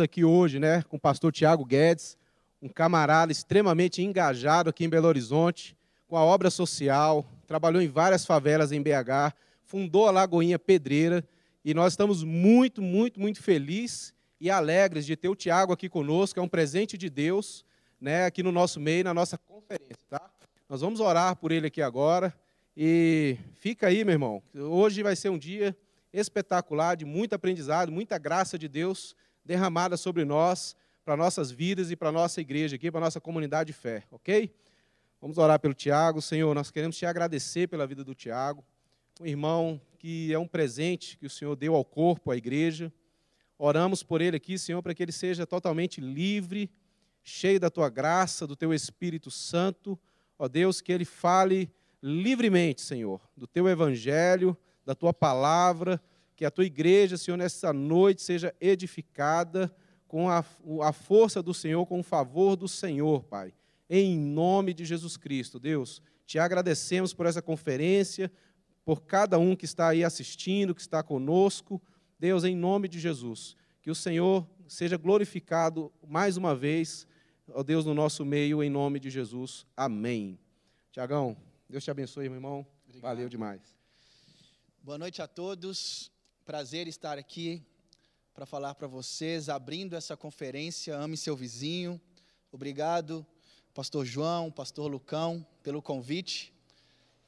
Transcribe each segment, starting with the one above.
aqui hoje, né, com o pastor Tiago Guedes, um camarada extremamente engajado aqui em Belo Horizonte, com a obra social, trabalhou em várias favelas em BH, fundou a Lagoinha Pedreira, e nós estamos muito, muito, muito felizes e alegres de ter o Tiago aqui conosco, é um presente de Deus, né, aqui no nosso meio, na nossa conferência, tá? Nós vamos orar por ele aqui agora, e fica aí, meu irmão, hoje vai ser um dia espetacular, de muito aprendizado, muita graça de Deus, derramada sobre nós, para nossas vidas e para nossa igreja aqui, para nossa comunidade de fé, ok? Vamos orar pelo Tiago. Senhor, nós queremos te agradecer pela vida do Tiago, um irmão que é um presente que o Senhor deu ao corpo, à igreja. Oramos por ele aqui, Senhor, para que ele seja totalmente livre, cheio da tua graça, do teu Espírito Santo. Ó Deus, que ele fale livremente, Senhor, do teu evangelho, da tua palavra, que a tua igreja, Senhor, nessa noite seja edificada com a, a força do Senhor, com o favor do Senhor, Pai. Em nome de Jesus Cristo, Deus, te agradecemos por essa conferência, por cada um que está aí assistindo, que está conosco. Deus, em nome de Jesus, que o Senhor seja glorificado mais uma vez, ó Deus, no nosso meio, em nome de Jesus. Amém. Tiagão, Deus te abençoe, meu irmão. Obrigado. Valeu demais. Boa noite a todos. Prazer estar aqui para falar para vocês, abrindo essa conferência Ame Seu Vizinho. Obrigado, Pastor João, Pastor Lucão, pelo convite.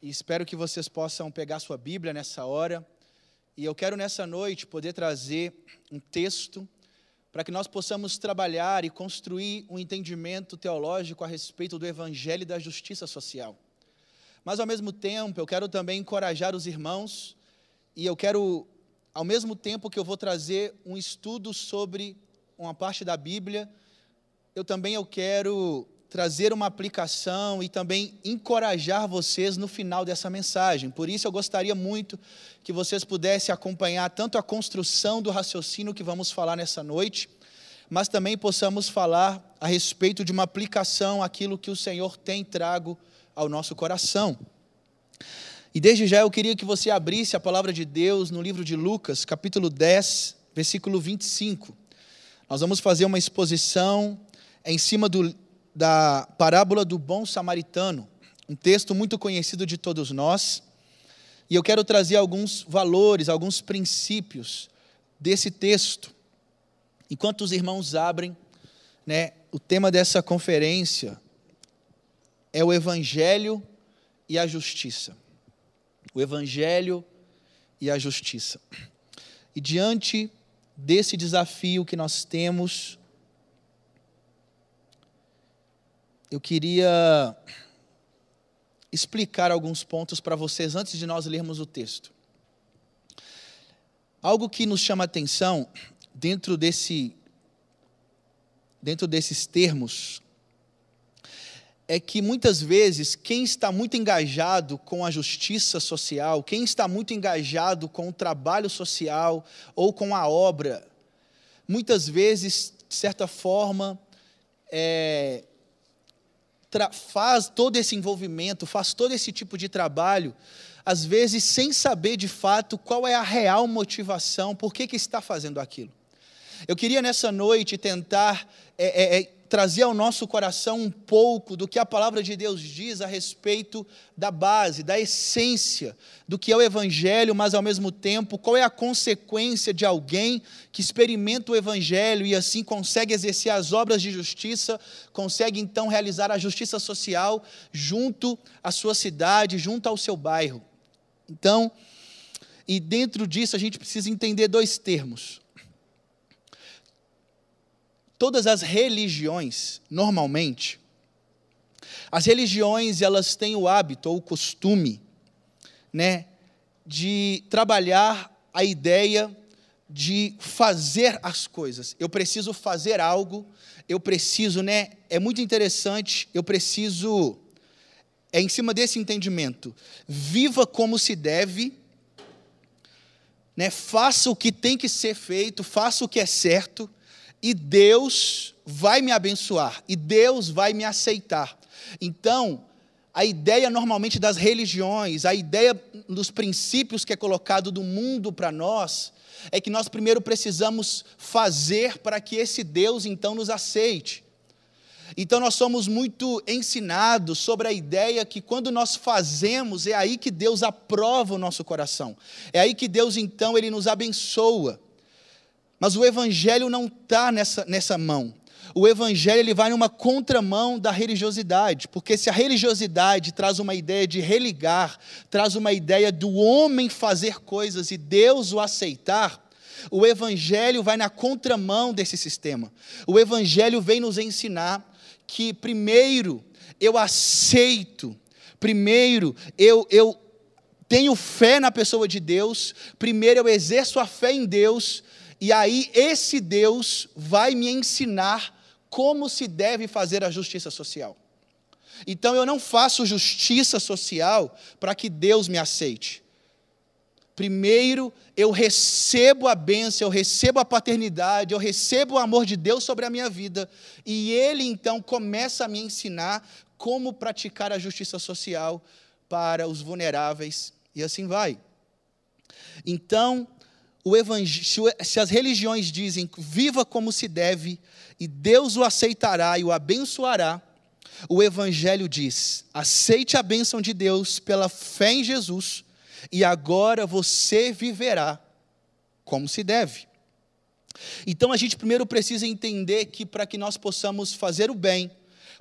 E espero que vocês possam pegar sua Bíblia nessa hora. E eu quero nessa noite poder trazer um texto para que nós possamos trabalhar e construir um entendimento teológico a respeito do Evangelho e da justiça social. Mas, ao mesmo tempo, eu quero também encorajar os irmãos e eu quero ao mesmo tempo que eu vou trazer um estudo sobre uma parte da Bíblia, eu também eu quero trazer uma aplicação e também encorajar vocês no final dessa mensagem. Por isso eu gostaria muito que vocês pudessem acompanhar tanto a construção do raciocínio que vamos falar nessa noite, mas também possamos falar a respeito de uma aplicação aquilo que o Senhor tem trago ao nosso coração. E desde já eu queria que você abrisse a palavra de Deus no livro de Lucas, capítulo 10, versículo 25. Nós vamos fazer uma exposição em cima do, da parábola do bom samaritano, um texto muito conhecido de todos nós. E eu quero trazer alguns valores, alguns princípios desse texto. Enquanto os irmãos abrem, né, o tema dessa conferência é o Evangelho e a Justiça o Evangelho e a justiça. E diante desse desafio que nós temos, eu queria explicar alguns pontos para vocês antes de nós lermos o texto. Algo que nos chama atenção dentro desse dentro desses termos é que muitas vezes quem está muito engajado com a justiça social, quem está muito engajado com o trabalho social ou com a obra, muitas vezes, de certa forma, é, faz todo esse envolvimento, faz todo esse tipo de trabalho, às vezes sem saber de fato qual é a real motivação, por que, que está fazendo aquilo. Eu queria nessa noite tentar é, é, é trazer ao nosso coração um pouco do que a palavra de Deus diz a respeito da base, da essência do que é o Evangelho, mas ao mesmo tempo, qual é a consequência de alguém que experimenta o Evangelho e assim consegue exercer as obras de justiça, consegue então realizar a justiça social junto à sua cidade, junto ao seu bairro. Então, e dentro disso a gente precisa entender dois termos todas as religiões, normalmente, as religiões elas têm o hábito ou o costume, né, de trabalhar a ideia de fazer as coisas. Eu preciso fazer algo, eu preciso, né? É muito interessante, eu preciso é em cima desse entendimento. Viva como se deve, né? Faça o que tem que ser feito, faça o que é certo e Deus vai me abençoar, e Deus vai me aceitar. Então, a ideia normalmente das religiões, a ideia dos princípios que é colocado do mundo para nós, é que nós primeiro precisamos fazer para que esse Deus então nos aceite. Então nós somos muito ensinados sobre a ideia que quando nós fazemos é aí que Deus aprova o nosso coração. É aí que Deus então ele nos abençoa. Mas o evangelho não está nessa, nessa mão. O evangelho ele vai numa contramão da religiosidade, porque se a religiosidade traz uma ideia de religar, traz uma ideia do homem fazer coisas e Deus o aceitar, o evangelho vai na contramão desse sistema. O evangelho vem nos ensinar que primeiro eu aceito, primeiro eu, eu tenho fé na pessoa de Deus, primeiro eu exerço a fé em Deus, e aí esse Deus vai me ensinar como se deve fazer a justiça social. Então eu não faço justiça social para que Deus me aceite. Primeiro eu recebo a bênção, eu recebo a paternidade, eu recebo o amor de Deus sobre a minha vida, e Ele então começa a me ensinar como praticar a justiça social para os vulneráveis, e assim vai. Então, se as religiões dizem viva como se deve, e Deus o aceitará e o abençoará, o Evangelho diz: aceite a bênção de Deus pela fé em Jesus, e agora você viverá como se deve. Então a gente primeiro precisa entender que para que nós possamos fazer o bem,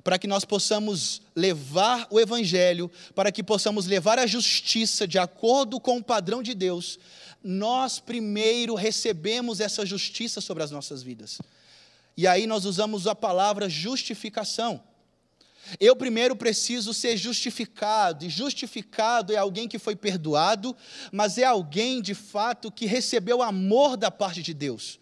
para que nós possamos levar o Evangelho, para que possamos levar a justiça de acordo com o padrão de Deus, nós primeiro recebemos essa justiça sobre as nossas vidas. E aí nós usamos a palavra justificação. Eu primeiro preciso ser justificado, e justificado é alguém que foi perdoado, mas é alguém de fato que recebeu amor da parte de Deus.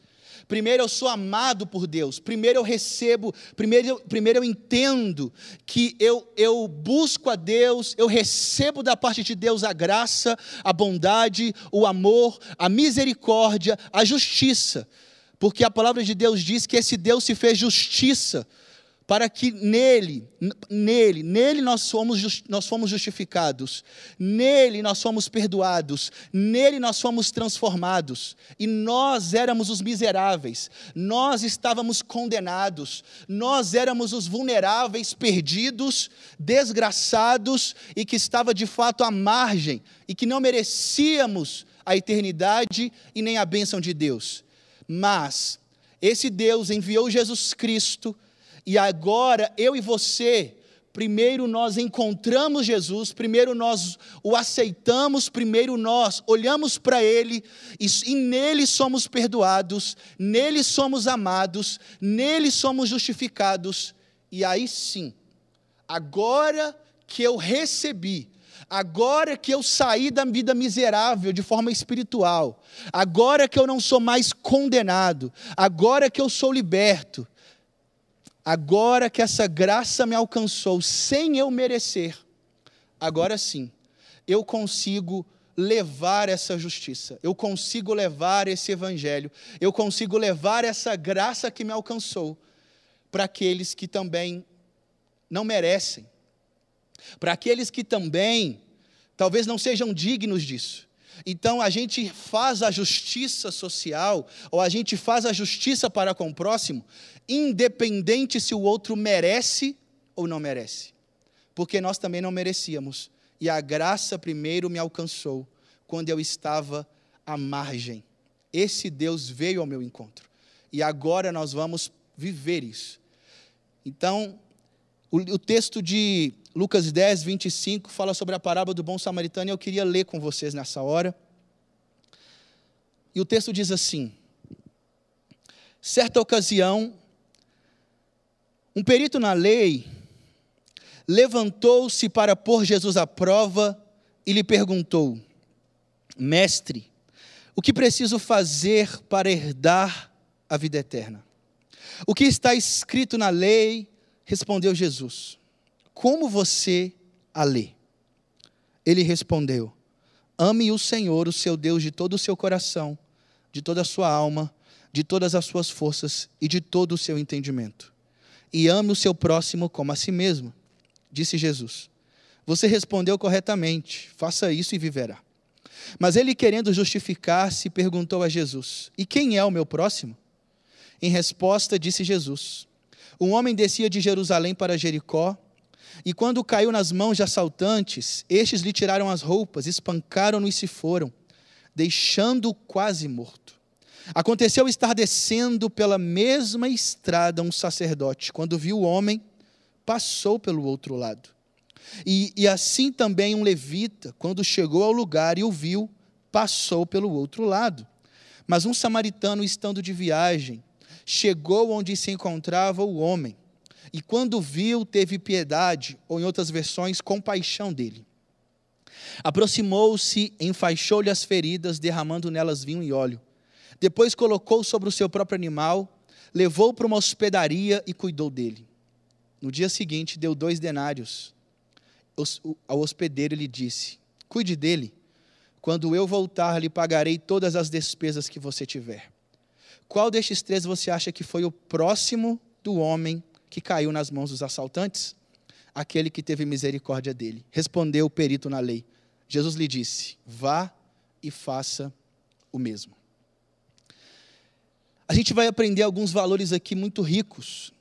Primeiro eu sou amado por Deus, primeiro eu recebo, primeiro, primeiro eu entendo que eu, eu busco a Deus, eu recebo da parte de Deus a graça, a bondade, o amor, a misericórdia, a justiça. Porque a palavra de Deus diz que esse Deus se fez justiça para que nele, nele, nele nós somos, nós fomos justificados, nele nós fomos perdoados, nele nós fomos transformados, e nós éramos os miseráveis, nós estávamos condenados, nós éramos os vulneráveis, perdidos, desgraçados e que estava de fato à margem e que não merecíamos a eternidade e nem a bênção de Deus. Mas esse Deus enviou Jesus Cristo e agora eu e você, primeiro nós encontramos Jesus, primeiro nós o aceitamos, primeiro nós olhamos para Ele e, e, nele somos perdoados, nele somos amados, nele somos justificados. E aí sim, agora que eu recebi, agora que eu saí da vida miserável de forma espiritual, agora que eu não sou mais condenado, agora que eu sou liberto, agora que essa graça me alcançou sem eu merecer, agora sim, eu consigo levar essa justiça, eu consigo levar esse evangelho, eu consigo levar essa graça que me alcançou para aqueles que também não merecem, para aqueles que também talvez não sejam dignos disso. Então a gente faz a justiça social, ou a gente faz a justiça para com o próximo, independente se o outro merece ou não merece. Porque nós também não merecíamos. E a graça primeiro me alcançou quando eu estava à margem. Esse Deus veio ao meu encontro. E agora nós vamos viver isso. Então, o, texto de Lucas 10, 25 fala sobre a parábola do bom samaritano e eu queria ler com vocês nessa hora. E o texto diz assim: Certa ocasião, um perito na lei levantou-se para pôr Jesus à prova e lhe perguntou: Mestre, o que preciso fazer para herdar a vida eterna? O que está escrito na lei? Respondeu Jesus: Como você a lê? Ele respondeu: Ame o Senhor, o seu Deus, de todo o seu coração, de toda a sua alma, de todas as suas forças e de todo o seu entendimento e ame o seu próximo como a si mesmo, disse Jesus. Você respondeu corretamente, faça isso e viverá. Mas ele, querendo justificar-se, perguntou a Jesus: E quem é o meu próximo? Em resposta, disse Jesus: Um homem descia de Jerusalém para Jericó, e quando caiu nas mãos de assaltantes, estes lhe tiraram as roupas, espancaram-no e se foram, deixando-o quase morto. Aconteceu estar descendo pela mesma estrada um sacerdote. Quando viu o homem, passou pelo outro lado. E, e assim também um levita, quando chegou ao lugar e o viu, passou pelo outro lado. Mas um samaritano, estando de viagem, chegou onde se encontrava o homem, e quando viu, teve piedade, ou em outras versões, compaixão dele. Aproximou-se, enfaixou-lhe as feridas, derramando nelas vinho e óleo. Depois colocou sobre o seu próprio animal, levou para uma hospedaria e cuidou dele. No dia seguinte, deu dois denários ao hospedeiro lhe disse: Cuide dele. Quando eu voltar, lhe pagarei todas as despesas que você tiver. Qual destes três você acha que foi o próximo do homem que caiu nas mãos dos assaltantes? Aquele que teve misericórdia dele. Respondeu o perito na lei. Jesus lhe disse: Vá e faça o mesmo. A gente vai aprender alguns valores aqui muito ricos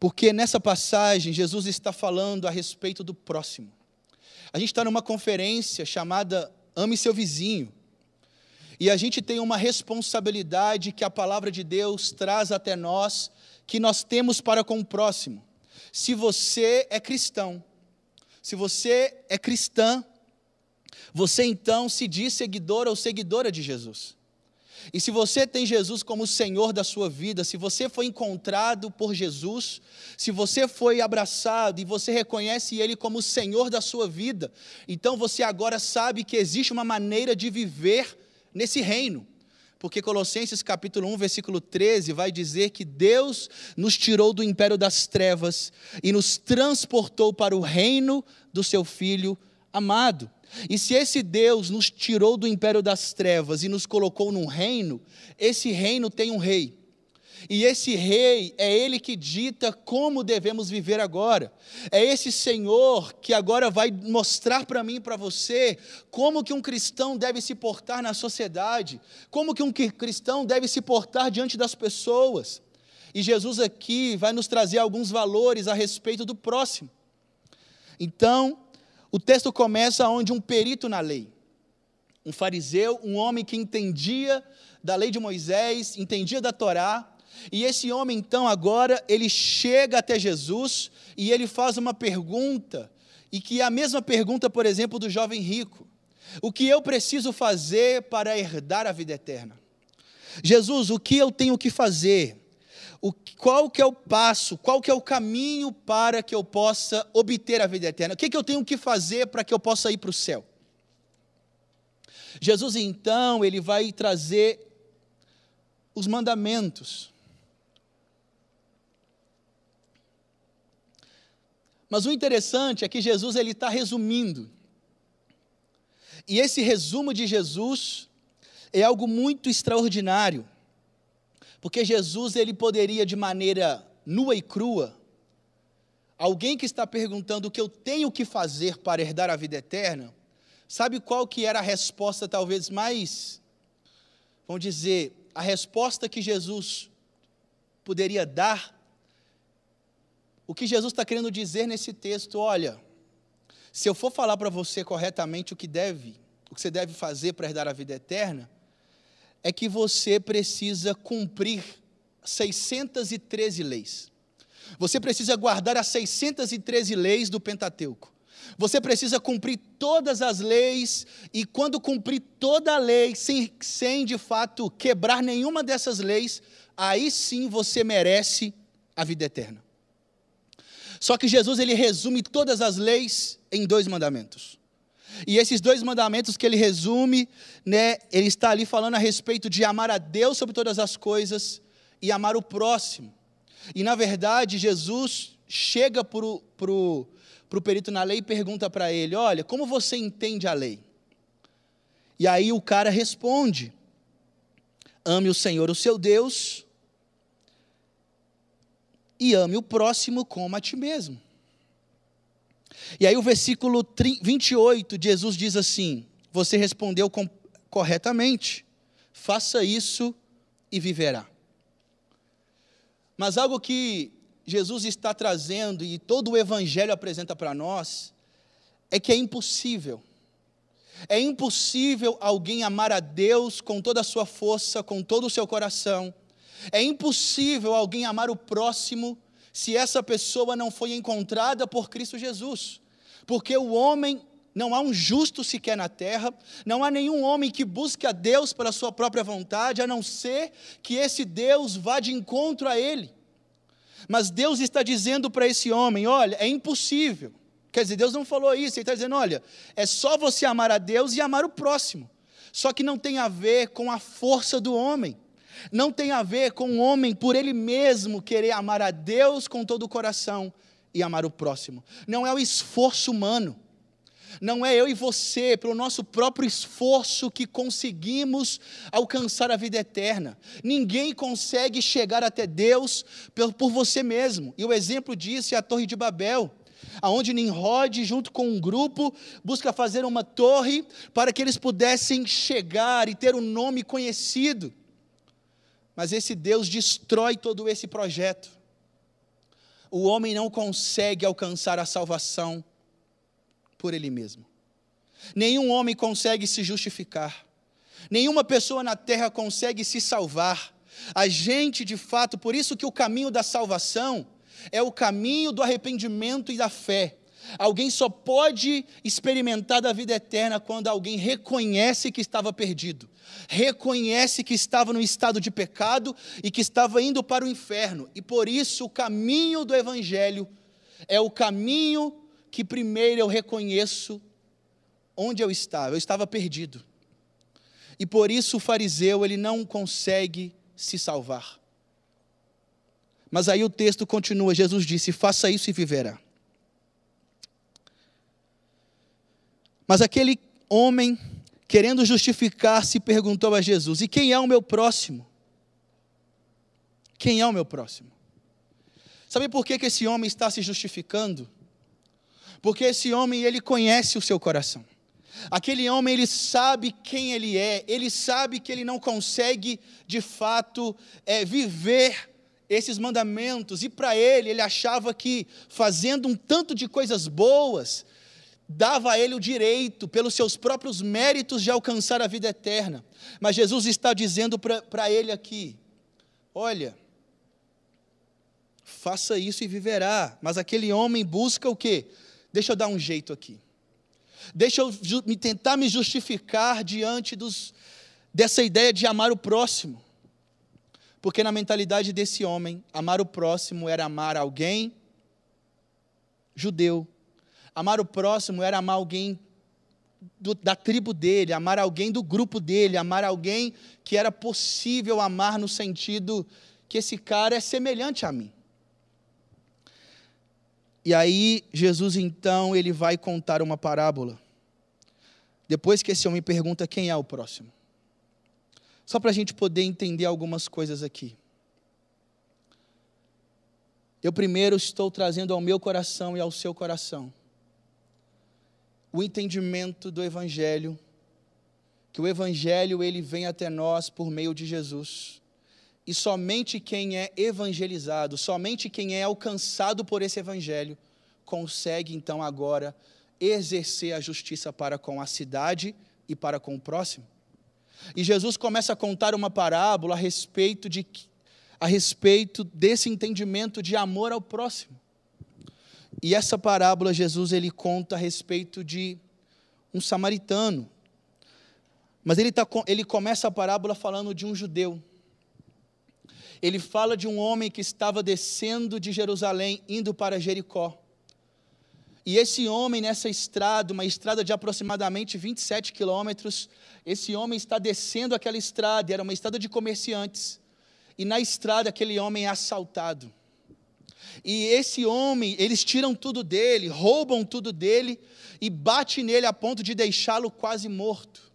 porque nessa passagem, Jesus está falando a respeito do próximo. A gente está numa conferência chamada Ame Seu Vizinho. E a gente tem uma responsabilidade que a palavra de Deus traz até nós, que nós temos para com o próximo. Se você é cristão, se você é cristã, você então se diz seguidor ou seguidora de Jesus. E se você tem Jesus como Senhor da sua vida, se você foi encontrado por Jesus, se você foi abraçado e você reconhece Ele como Senhor da sua vida, então você agora sabe que existe uma maneira de viver nesse reino. Porque Colossenses capítulo 1, versículo 13 vai dizer que Deus nos tirou do império das trevas e nos transportou para o reino do seu filho amado. E se esse Deus nos tirou do império das trevas e nos colocou num reino, esse reino tem um rei. E esse rei é ele que dita como devemos viver agora. É esse Senhor que agora vai mostrar para mim e para você como que um cristão deve se portar na sociedade, como que um cristão deve se portar diante das pessoas. E Jesus aqui vai nos trazer alguns valores a respeito do próximo. Então, o texto começa onde um perito na lei, um fariseu, um homem que entendia da lei de Moisés, entendia da Torá, e esse homem então agora ele chega até Jesus e ele faz uma pergunta, e que é a mesma pergunta, por exemplo, do jovem rico: O que eu preciso fazer para herdar a vida eterna? Jesus, o que eu tenho que fazer o, qual que é o passo, qual que é o caminho para que eu possa obter a vida eterna? O que, que eu tenho que fazer para que eu possa ir para o céu? Jesus, então, ele vai trazer os mandamentos. Mas o interessante é que Jesus ele está resumindo. E esse resumo de Jesus é algo muito extraordinário. Porque Jesus ele poderia de maneira nua e crua alguém que está perguntando o que eu tenho que fazer para herdar a vida eterna, sabe qual que era a resposta talvez mais vamos dizer, a resposta que Jesus poderia dar? O que Jesus está querendo dizer nesse texto, olha, se eu for falar para você corretamente o que deve, o que você deve fazer para herdar a vida eterna, é que você precisa cumprir 613 leis. Você precisa guardar as 613 leis do Pentateuco. Você precisa cumprir todas as leis, e quando cumprir toda a lei, sem, sem de fato quebrar nenhuma dessas leis, aí sim você merece a vida eterna. Só que Jesus ele resume todas as leis em dois mandamentos. E esses dois mandamentos que ele resume, né, ele está ali falando a respeito de amar a Deus sobre todas as coisas e amar o próximo. E na verdade, Jesus chega para o perito na lei e pergunta para ele: Olha, como você entende a lei? E aí o cara responde: Ame o Senhor, o seu Deus, e ame o próximo como a ti mesmo. E aí o versículo 28, Jesus diz assim: você respondeu corretamente. Faça isso e viverá. Mas algo que Jesus está trazendo e todo o Evangelho apresenta para nós é que é impossível. É impossível alguém amar a Deus com toda a sua força, com todo o seu coração. É impossível alguém amar o próximo se essa pessoa não foi encontrada por Cristo Jesus. Porque o homem, não há um justo sequer na terra, não há nenhum homem que busque a Deus pela sua própria vontade, a não ser que esse Deus vá de encontro a ele. Mas Deus está dizendo para esse homem: olha, é impossível. Quer dizer, Deus não falou isso, Ele está dizendo: olha, é só você amar a Deus e amar o próximo. Só que não tem a ver com a força do homem, não tem a ver com o homem por ele mesmo querer amar a Deus com todo o coração e amar o próximo. Não é o esforço humano, não é eu e você, pelo nosso próprio esforço, que conseguimos alcançar a vida eterna. Ninguém consegue chegar até Deus por você mesmo. E o exemplo disso é a Torre de Babel aonde Nimrod, junto com um grupo, busca fazer uma torre para que eles pudessem chegar e ter um nome conhecido. Mas esse Deus destrói todo esse projeto. O homem não consegue alcançar a salvação por ele mesmo. Nenhum homem consegue se justificar. Nenhuma pessoa na terra consegue se salvar. A gente, de fato, por isso que o caminho da salvação é o caminho do arrependimento e da fé. Alguém só pode experimentar da vida eterna quando alguém reconhece que estava perdido, reconhece que estava no estado de pecado e que estava indo para o inferno. E por isso o caminho do Evangelho é o caminho que primeiro eu reconheço onde eu estava. Eu estava perdido. E por isso o fariseu ele não consegue se salvar. Mas aí o texto continua: Jesus disse: faça isso e viverá. Mas aquele homem, querendo justificar-se, perguntou a Jesus: E quem é o meu próximo? Quem é o meu próximo? Sabe por que, que esse homem está se justificando? Porque esse homem, ele conhece o seu coração. Aquele homem, ele sabe quem ele é, ele sabe que ele não consegue, de fato, é, viver esses mandamentos, e para ele, ele achava que fazendo um tanto de coisas boas, dava a ele o direito, pelos seus próprios méritos, de alcançar a vida eterna. Mas Jesus está dizendo para ele aqui: olha, faça isso e viverá. Mas aquele homem busca o quê? Deixa eu dar um jeito aqui. Deixa eu me tentar me justificar diante dos, dessa ideia de amar o próximo. Porque na mentalidade desse homem, amar o próximo era amar alguém judeu. Amar o próximo era amar alguém do, da tribo dele, amar alguém do grupo dele, amar alguém que era possível amar no sentido que esse cara é semelhante a mim. E aí Jesus então ele vai contar uma parábola. Depois que esse homem pergunta quem é o próximo. Só para a gente poder entender algumas coisas aqui. Eu primeiro estou trazendo ao meu coração e ao seu coração o entendimento do evangelho, que o evangelho ele vem até nós por meio de Jesus. E somente quem é evangelizado, somente quem é alcançado por esse evangelho consegue então agora exercer a justiça para com a cidade e para com o próximo. E Jesus começa a contar uma parábola a respeito de a respeito desse entendimento de amor ao próximo. E essa parábola Jesus ele conta a respeito de um samaritano. Mas ele, tá, ele começa a parábola falando de um judeu. Ele fala de um homem que estava descendo de Jerusalém, indo para Jericó. E esse homem, nessa estrada, uma estrada de aproximadamente 27 quilômetros, esse homem está descendo aquela estrada, era uma estrada de comerciantes. E na estrada, aquele homem é assaltado. E esse homem, eles tiram tudo dele, roubam tudo dele e bate nele a ponto de deixá-lo quase morto.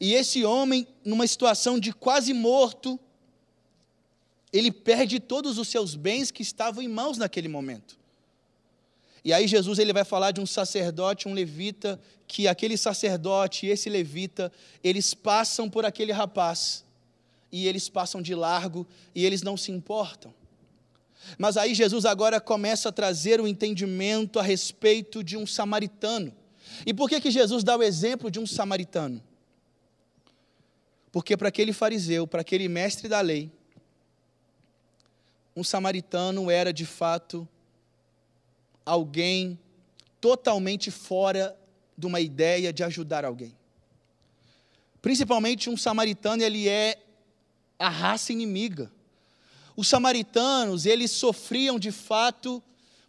E esse homem, numa situação de quase morto, ele perde todos os seus bens que estavam em mãos naquele momento. E aí Jesus ele vai falar de um sacerdote, um levita, que aquele sacerdote e esse levita, eles passam por aquele rapaz e eles passam de largo e eles não se importam. Mas aí Jesus agora começa a trazer o um entendimento a respeito de um samaritano. E por que que Jesus dá o exemplo de um samaritano? Porque para aquele fariseu, para aquele mestre da lei, um samaritano era de fato alguém totalmente fora de uma ideia de ajudar alguém. Principalmente um samaritano, ele é a raça inimiga. Os samaritanos, eles sofriam de fato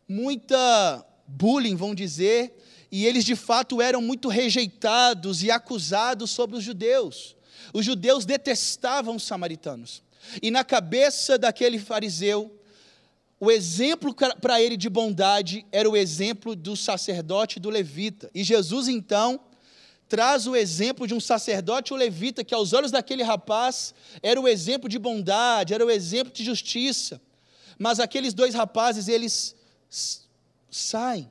muita bullying, vão dizer, e eles de fato eram muito rejeitados e acusados sobre os judeus. Os judeus detestavam os samaritanos. E na cabeça daquele fariseu, o exemplo para ele de bondade era o exemplo do sacerdote do levita. E Jesus, então, traz o exemplo de um sacerdote ou levita, que aos olhos daquele rapaz era o exemplo de bondade, era o exemplo de justiça. Mas aqueles dois rapazes, eles saem.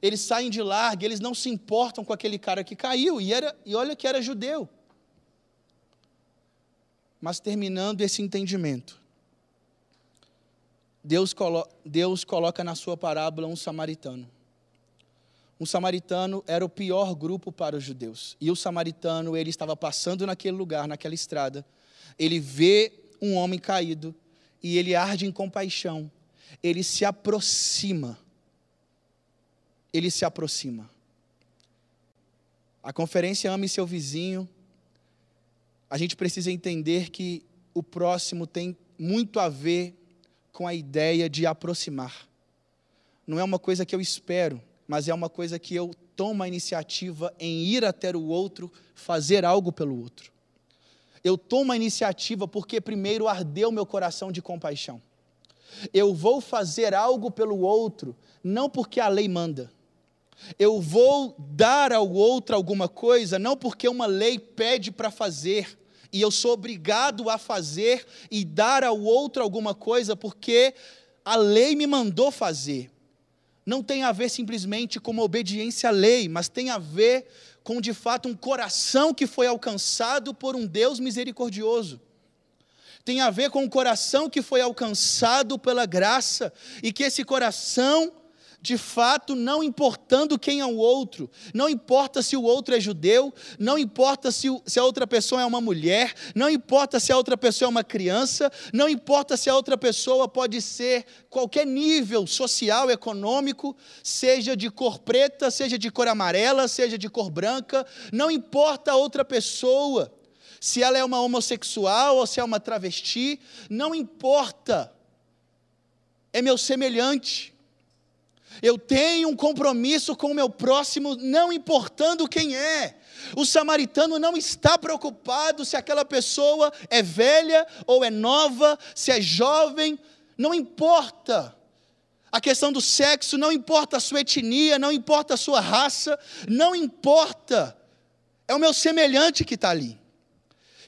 Eles saem de larga, eles não se importam com aquele cara que caiu, e, era, e olha que era judeu. Mas terminando esse entendimento, Deus, colo Deus coloca na sua parábola um samaritano. Um samaritano era o pior grupo para os judeus. E o samaritano, ele estava passando naquele lugar, naquela estrada. Ele vê um homem caído e ele arde em compaixão. Ele se aproxima. Ele se aproxima. A conferência Ame Seu Vizinho. A gente precisa entender que o próximo tem muito a ver com a ideia de aproximar. Não é uma coisa que eu espero, mas é uma coisa que eu tomo a iniciativa em ir até o outro, fazer algo pelo outro. Eu tomo a iniciativa porque primeiro ardeu meu coração de compaixão. Eu vou fazer algo pelo outro, não porque a lei manda. Eu vou dar ao outro alguma coisa, não porque uma lei pede para fazer, e eu sou obrigado a fazer e dar ao outro alguma coisa porque a lei me mandou fazer. Não tem a ver simplesmente com uma obediência à lei, mas tem a ver com de fato um coração que foi alcançado por um Deus misericordioso. Tem a ver com um coração que foi alcançado pela graça e que esse coração de fato, não importando quem é o outro, não importa se o outro é judeu, não importa se, se a outra pessoa é uma mulher, não importa se a outra pessoa é uma criança, não importa se a outra pessoa pode ser qualquer nível social, econômico, seja de cor preta, seja de cor amarela, seja de cor branca, não importa a outra pessoa, se ela é uma homossexual ou se é uma travesti, não importa, é meu semelhante eu tenho um compromisso com o meu próximo, não importando quem é. O samaritano não está preocupado se aquela pessoa é velha ou é nova, se é jovem, não importa. A questão do sexo não importa a sua etnia, não importa a sua raça, não importa. É o meu semelhante que está ali.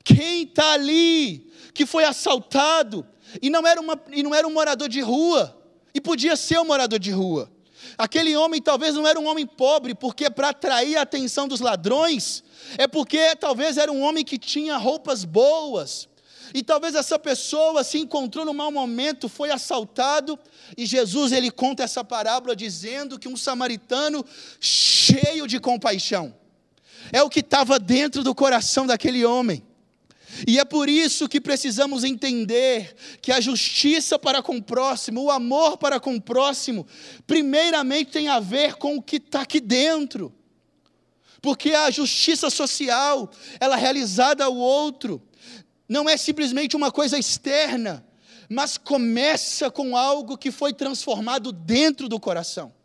Quem está ali, que foi assaltado, e não, era uma, e não era um morador de rua, e podia ser um morador de rua. Aquele homem talvez não era um homem pobre, porque para atrair a atenção dos ladrões, é porque talvez era um homem que tinha roupas boas. E talvez essa pessoa se encontrou num mau momento, foi assaltado, e Jesus ele conta essa parábola dizendo que um samaritano cheio de compaixão é o que estava dentro do coração daquele homem. E é por isso que precisamos entender que a justiça para com o próximo, o amor para com o próximo, primeiramente tem a ver com o que está aqui dentro. Porque a justiça social, ela é realizada ao outro, não é simplesmente uma coisa externa, mas começa com algo que foi transformado dentro do coração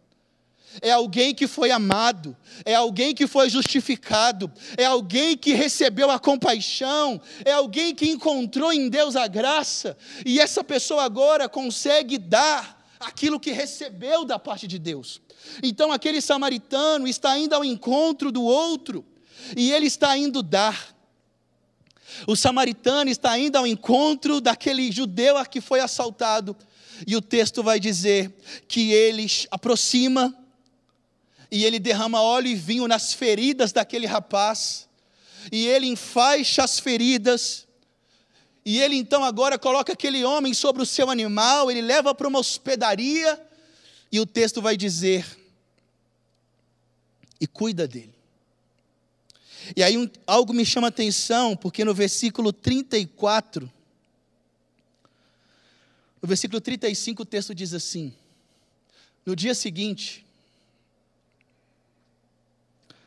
é alguém que foi amado, é alguém que foi justificado, é alguém que recebeu a compaixão, é alguém que encontrou em Deus a graça, e essa pessoa agora consegue dar aquilo que recebeu da parte de Deus. Então aquele samaritano está indo ao encontro do outro, e ele está indo dar. O samaritano está indo ao encontro daquele judeu a que foi assaltado. E o texto vai dizer que ele aproxima e ele derrama óleo e vinho nas feridas daquele rapaz. E ele enfaixa as feridas. E ele então agora coloca aquele homem sobre o seu animal, ele leva para uma hospedaria. E o texto vai dizer: e cuida dele. E aí um, algo me chama a atenção, porque no versículo 34, no versículo 35 o texto diz assim: No dia seguinte,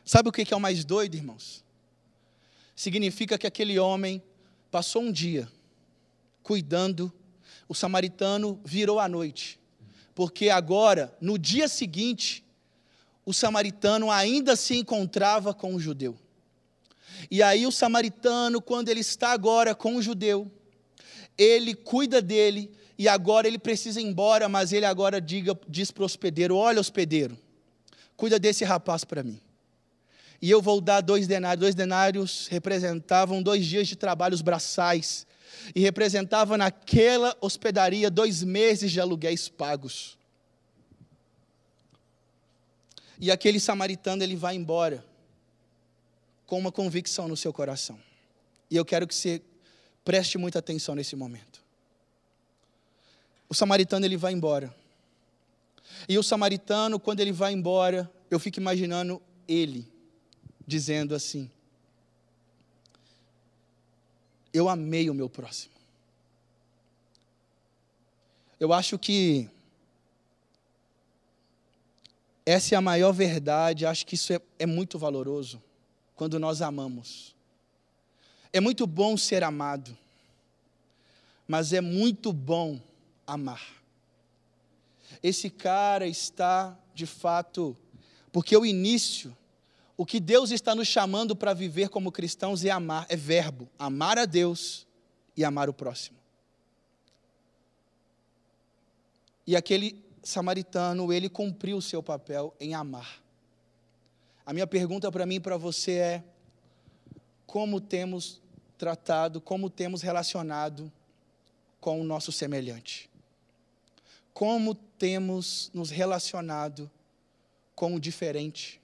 sabe o que é o mais doido, irmãos? Significa que aquele homem passou um dia cuidando, o samaritano virou à noite, porque agora, no dia seguinte, o samaritano ainda se encontrava com o judeu. E aí o samaritano, quando ele está agora com o judeu, ele cuida dele e agora ele precisa ir embora, mas ele agora diga, diz para o hospedeiro: Olha, hospedeiro, cuida desse rapaz para mim. E eu vou dar dois denários. Dois denários representavam dois dias de trabalhos braçais. E representava naquela hospedaria dois meses de aluguéis pagos. E aquele samaritano ele vai embora com uma convicção no seu coração. E eu quero que você preste muita atenção nesse momento. O samaritano ele vai embora. E o samaritano, quando ele vai embora, eu fico imaginando ele dizendo assim: Eu amei o meu próximo. Eu acho que essa é a maior verdade, acho que isso é, é muito valoroso quando nós amamos. É muito bom ser amado, mas é muito bom amar. Esse cara está, de fato, porque o início, o que Deus está nos chamando para viver como cristãos é amar, é verbo, amar a Deus e amar o próximo. E aquele samaritano, ele cumpriu o seu papel em amar. A minha pergunta para mim e para você é: como temos tratado, como temos relacionado com o nosso semelhante? Como temos nos relacionado com o diferente,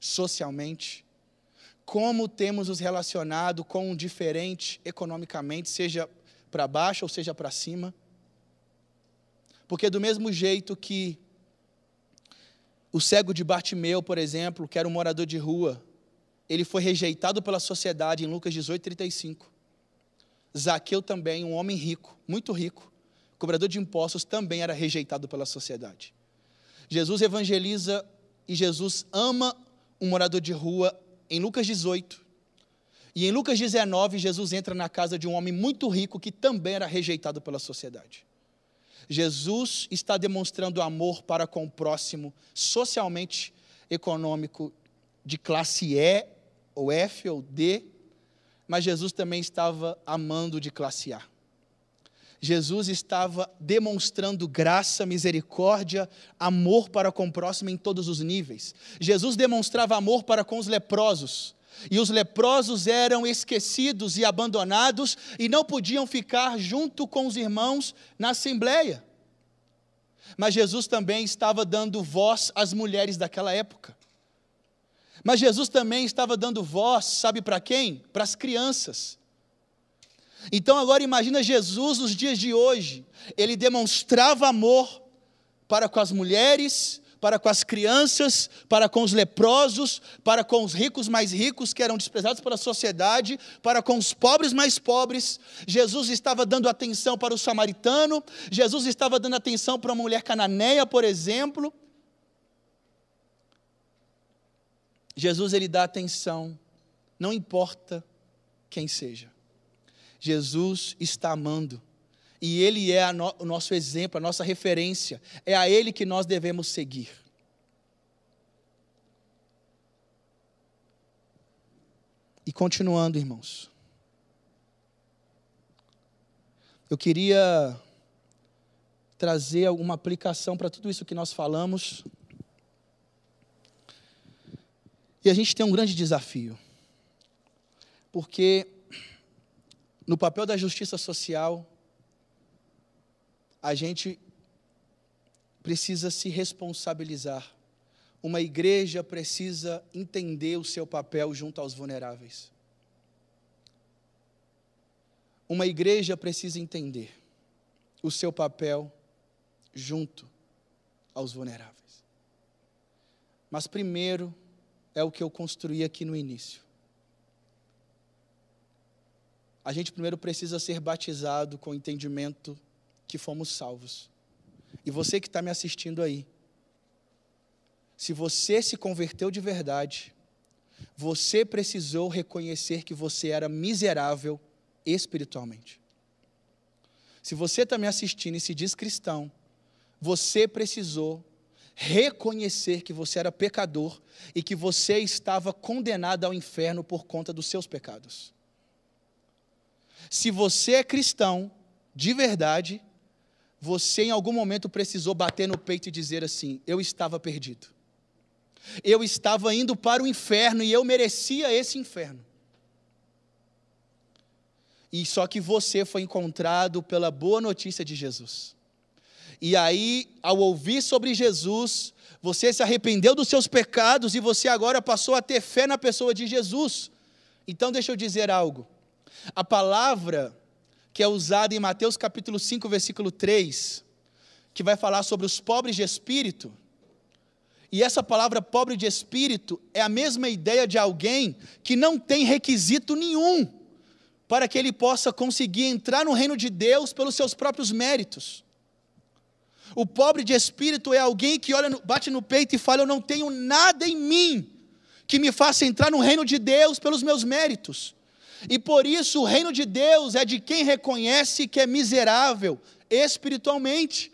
socialmente? Como temos nos relacionado com o diferente economicamente, seja para baixo ou seja para cima? Porque, do mesmo jeito que o cego de Bartimeu, por exemplo, que era um morador de rua, ele foi rejeitado pela sociedade em Lucas 18, 35. Zaqueu também, um homem rico, muito rico, cobrador de impostos, também era rejeitado pela sociedade. Jesus evangeliza e Jesus ama um morador de rua em Lucas 18. E em Lucas 19, Jesus entra na casa de um homem muito rico que também era rejeitado pela sociedade. Jesus está demonstrando amor para com o próximo, socialmente, econômico, de classe E, ou F, ou D, mas Jesus também estava amando de classe A. Jesus estava demonstrando graça, misericórdia, amor para com o próximo em todos os níveis. Jesus demonstrava amor para com os leprosos, e os leprosos eram esquecidos e abandonados e não podiam ficar junto com os irmãos na assembleia. Mas Jesus também estava dando voz às mulheres daquela época. Mas Jesus também estava dando voz, sabe para quem? Para as crianças. Então agora imagina Jesus nos dias de hoje. Ele demonstrava amor para com as mulheres, para com as crianças, para com os leprosos, para com os ricos mais ricos que eram desprezados pela sociedade, para com os pobres mais pobres. Jesus estava dando atenção para o samaritano, Jesus estava dando atenção para uma mulher cananeia, por exemplo. Jesus ele dá atenção, não importa quem seja. Jesus está amando e Ele é no, o nosso exemplo, a nossa referência. É a Ele que nós devemos seguir. E continuando, irmãos. Eu queria trazer alguma aplicação para tudo isso que nós falamos. E a gente tem um grande desafio. Porque no papel da justiça social, a gente precisa se responsabilizar. Uma igreja precisa entender o seu papel junto aos vulneráveis. Uma igreja precisa entender o seu papel junto aos vulneráveis. Mas primeiro é o que eu construí aqui no início. A gente primeiro precisa ser batizado com o entendimento que fomos salvos. E você que está me assistindo aí, se você se converteu de verdade, você precisou reconhecer que você era miserável espiritualmente. Se você está me assistindo e se diz cristão, você precisou reconhecer que você era pecador e que você estava condenado ao inferno por conta dos seus pecados. Se você é cristão de verdade, você em algum momento precisou bater no peito e dizer assim: Eu estava perdido. Eu estava indo para o inferno e eu merecia esse inferno. E só que você foi encontrado pela boa notícia de Jesus. E aí, ao ouvir sobre Jesus, você se arrependeu dos seus pecados e você agora passou a ter fé na pessoa de Jesus. Então, deixa eu dizer algo. A palavra que é usada em Mateus capítulo 5, versículo 3, que vai falar sobre os pobres de espírito. E essa palavra pobre de espírito é a mesma ideia de alguém que não tem requisito nenhum para que ele possa conseguir entrar no reino de Deus pelos seus próprios méritos. O pobre de espírito é alguém que olha, bate no peito e fala: Eu não tenho nada em mim que me faça entrar no reino de Deus pelos meus méritos. E por isso o reino de Deus é de quem reconhece que é miserável espiritualmente.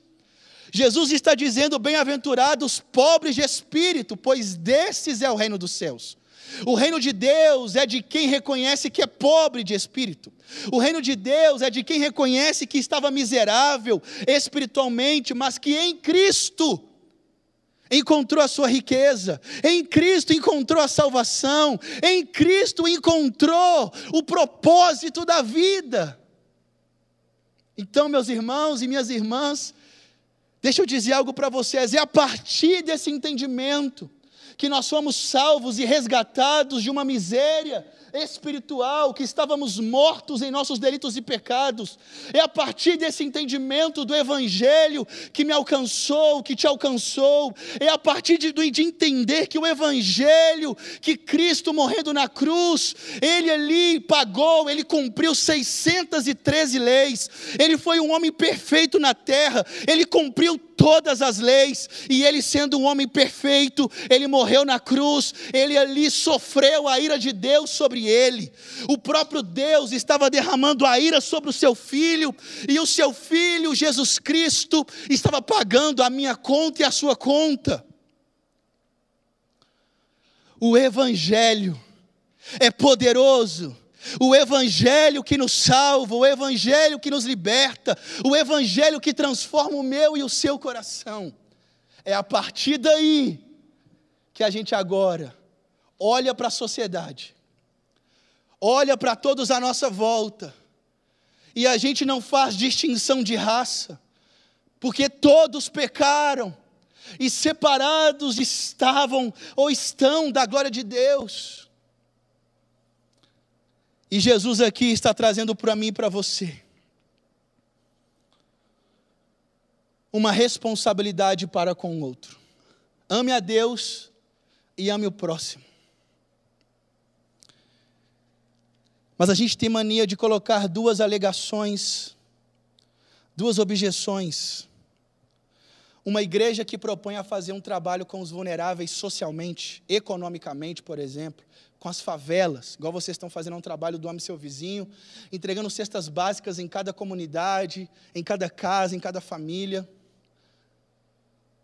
Jesus está dizendo: bem-aventurados pobres de espírito, pois desses é o reino dos céus. O reino de Deus é de quem reconhece que é pobre de espírito. O reino de Deus é de quem reconhece que estava miserável espiritualmente, mas que em Cristo encontrou a sua riqueza, em Cristo encontrou a salvação, em Cristo encontrou o propósito da vida. Então, meus irmãos e minhas irmãs, deixa eu dizer algo para vocês, é a partir desse entendimento que nós fomos salvos e resgatados de uma miséria espiritual, que estávamos mortos em nossos delitos e pecados. É a partir desse entendimento do Evangelho que me alcançou, que te alcançou. É a partir de, de entender que o Evangelho, que Cristo morrendo na cruz, Ele ali pagou, Ele cumpriu 613 leis. Ele foi um homem perfeito na terra. Ele cumpriu todas as leis, e ele, sendo um homem perfeito, ele morreu na cruz, ele ali sofreu a ira de Deus sobre ele. O próprio Deus estava derramando a ira sobre o seu filho, e o seu filho, Jesus Cristo, estava pagando a minha conta e a sua conta. O Evangelho é poderoso o Evangelho que nos salva, o Evangelho que nos liberta, o Evangelho que transforma o meu e o seu coração. É a partir daí que a gente agora olha para a sociedade, olha para todos à nossa volta, e a gente não faz distinção de raça, porque todos pecaram e separados estavam ou estão da glória de Deus. E Jesus aqui está trazendo para mim e para você uma responsabilidade para com o outro. Ame a Deus e ame o próximo. Mas a gente tem mania de colocar duas alegações, duas objeções. Uma igreja que propõe a fazer um trabalho com os vulneráveis socialmente, economicamente, por exemplo, com as favelas, igual vocês estão fazendo um trabalho do Ame Seu Vizinho, entregando cestas básicas em cada comunidade, em cada casa, em cada família.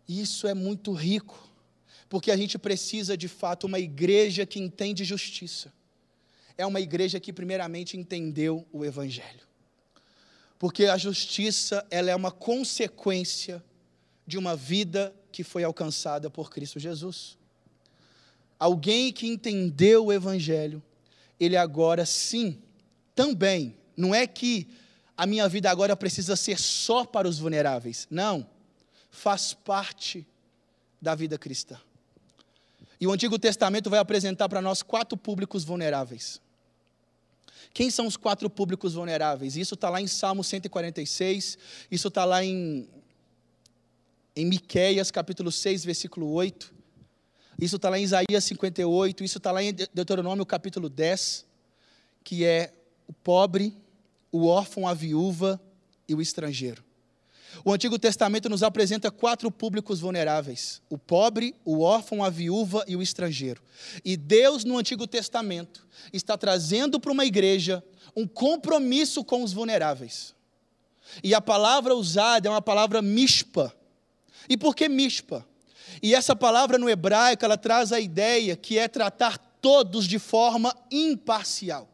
Isso é muito rico, porque a gente precisa de fato uma igreja que entende justiça. É uma igreja que primeiramente entendeu o evangelho. Porque a justiça, ela é uma consequência de uma vida que foi alcançada por Cristo Jesus alguém que entendeu o Evangelho, ele agora sim, também Não é que a minha vida agora precisa ser só para os vulneráveis. Não. Faz parte da vida cristã. E o Antigo Testamento vai apresentar para nós quatro públicos vulneráveis. Quem são os quatro públicos vulneráveis? Isso está lá em Salmo 146, isso está lá em, em capítulo 6, versículo 8. Isso está lá em Isaías 58, isso está lá em Deuteronômio capítulo 10, que é o pobre, o órfão, a viúva e o estrangeiro. O Antigo Testamento nos apresenta quatro públicos vulneráveis: o pobre, o órfão, a viúva e o estrangeiro. E Deus, no Antigo Testamento, está trazendo para uma igreja um compromisso com os vulneráveis. E a palavra usada é uma palavra mispa. E por que mispa? E essa palavra no hebraico, ela traz a ideia que é tratar todos de forma imparcial.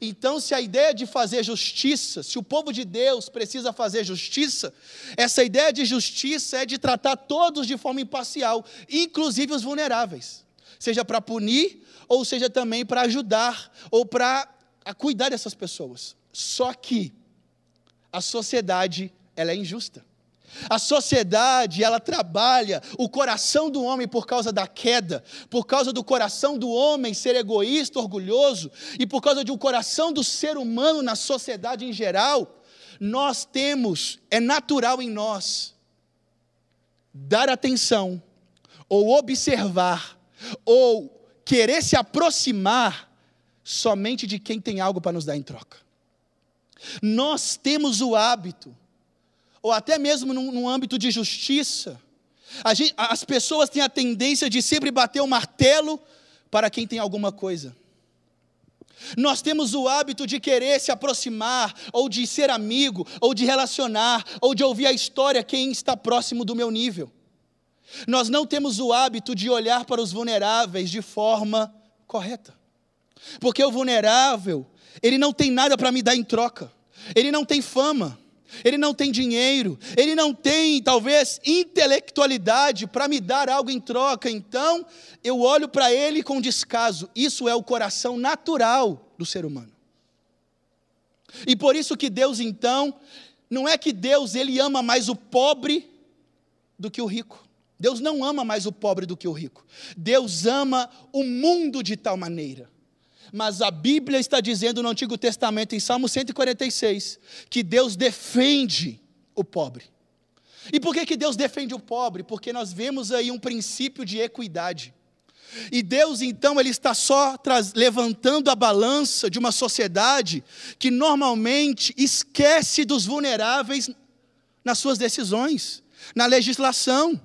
Então, se a ideia de fazer justiça, se o povo de Deus precisa fazer justiça, essa ideia de justiça é de tratar todos de forma imparcial, inclusive os vulneráveis, seja para punir, ou seja também para ajudar, ou para cuidar dessas pessoas. Só que a sociedade, ela é injusta. A sociedade, ela trabalha o coração do homem por causa da queda, por causa do coração do homem ser egoísta, orgulhoso, e por causa de um coração do ser humano na sociedade em geral, nós temos, é natural em nós, dar atenção, ou observar, ou querer se aproximar somente de quem tem algo para nos dar em troca. Nós temos o hábito, ou até mesmo num âmbito de justiça, gente, as pessoas têm a tendência de sempre bater o martelo para quem tem alguma coisa. Nós temos o hábito de querer se aproximar, ou de ser amigo, ou de relacionar, ou de ouvir a história quem está próximo do meu nível. Nós não temos o hábito de olhar para os vulneráveis de forma correta. Porque o vulnerável, ele não tem nada para me dar em troca. Ele não tem fama ele não tem dinheiro, ele não tem, talvez, intelectualidade para me dar algo em troca, então eu olho para ele com descaso. Isso é o coração natural do ser humano. E por isso que Deus, então, não é que Deus ele ama mais o pobre do que o rico. Deus não ama mais o pobre do que o rico. Deus ama o mundo de tal maneira mas a Bíblia está dizendo no Antigo Testamento, em Salmo 146, que Deus defende o pobre. E por que, que Deus defende o pobre? Porque nós vemos aí um princípio de equidade. E Deus, então, Ele está só levantando a balança de uma sociedade que normalmente esquece dos vulneráveis nas suas decisões, na legislação.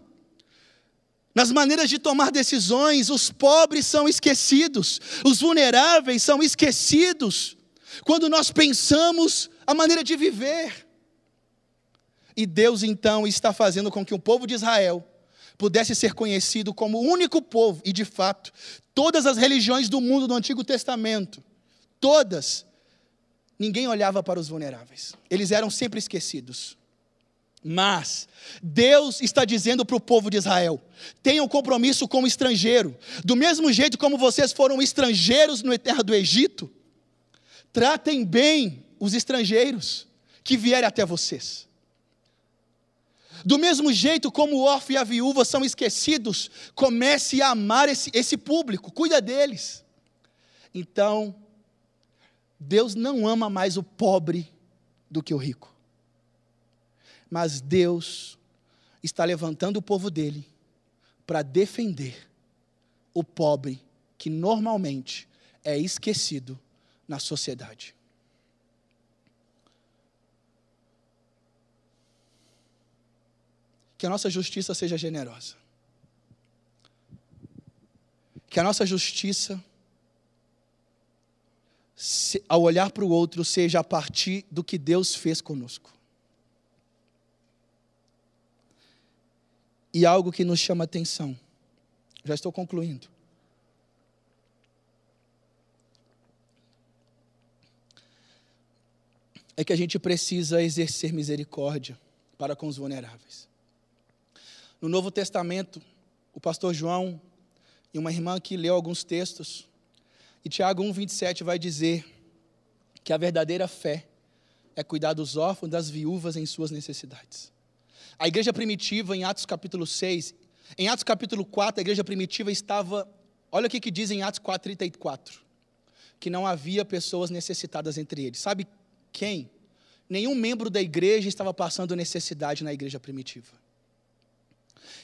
Nas maneiras de tomar decisões, os pobres são esquecidos, os vulneráveis são esquecidos, quando nós pensamos a maneira de viver. E Deus então está fazendo com que o povo de Israel pudesse ser conhecido como o único povo, e de fato, todas as religiões do mundo do Antigo Testamento, todas, ninguém olhava para os vulneráveis, eles eram sempre esquecidos. Mas Deus está dizendo para o povo de Israel: tenham compromisso com o estrangeiro, do mesmo jeito como vocês foram estrangeiros no terra do Egito, tratem bem os estrangeiros que vierem até vocês. Do mesmo jeito como o órfão e a viúva são esquecidos, comece a amar esse, esse público, cuida deles. Então, Deus não ama mais o pobre do que o rico. Mas Deus está levantando o povo dele para defender o pobre que normalmente é esquecido na sociedade. Que a nossa justiça seja generosa. Que a nossa justiça, ao olhar para o outro, seja a partir do que Deus fez conosco. E algo que nos chama atenção. Já estou concluindo. É que a gente precisa exercer misericórdia para com os vulneráveis. No Novo Testamento, o pastor João e uma irmã que leu alguns textos, e Tiago 1,27 vai dizer que a verdadeira fé é cuidar dos órfãos, das viúvas em suas necessidades. A igreja primitiva, em Atos capítulo 6, em Atos capítulo 4, a igreja primitiva estava, olha o que, que diz em Atos 4, 34, que não havia pessoas necessitadas entre eles. Sabe quem? Nenhum membro da igreja estava passando necessidade na igreja primitiva.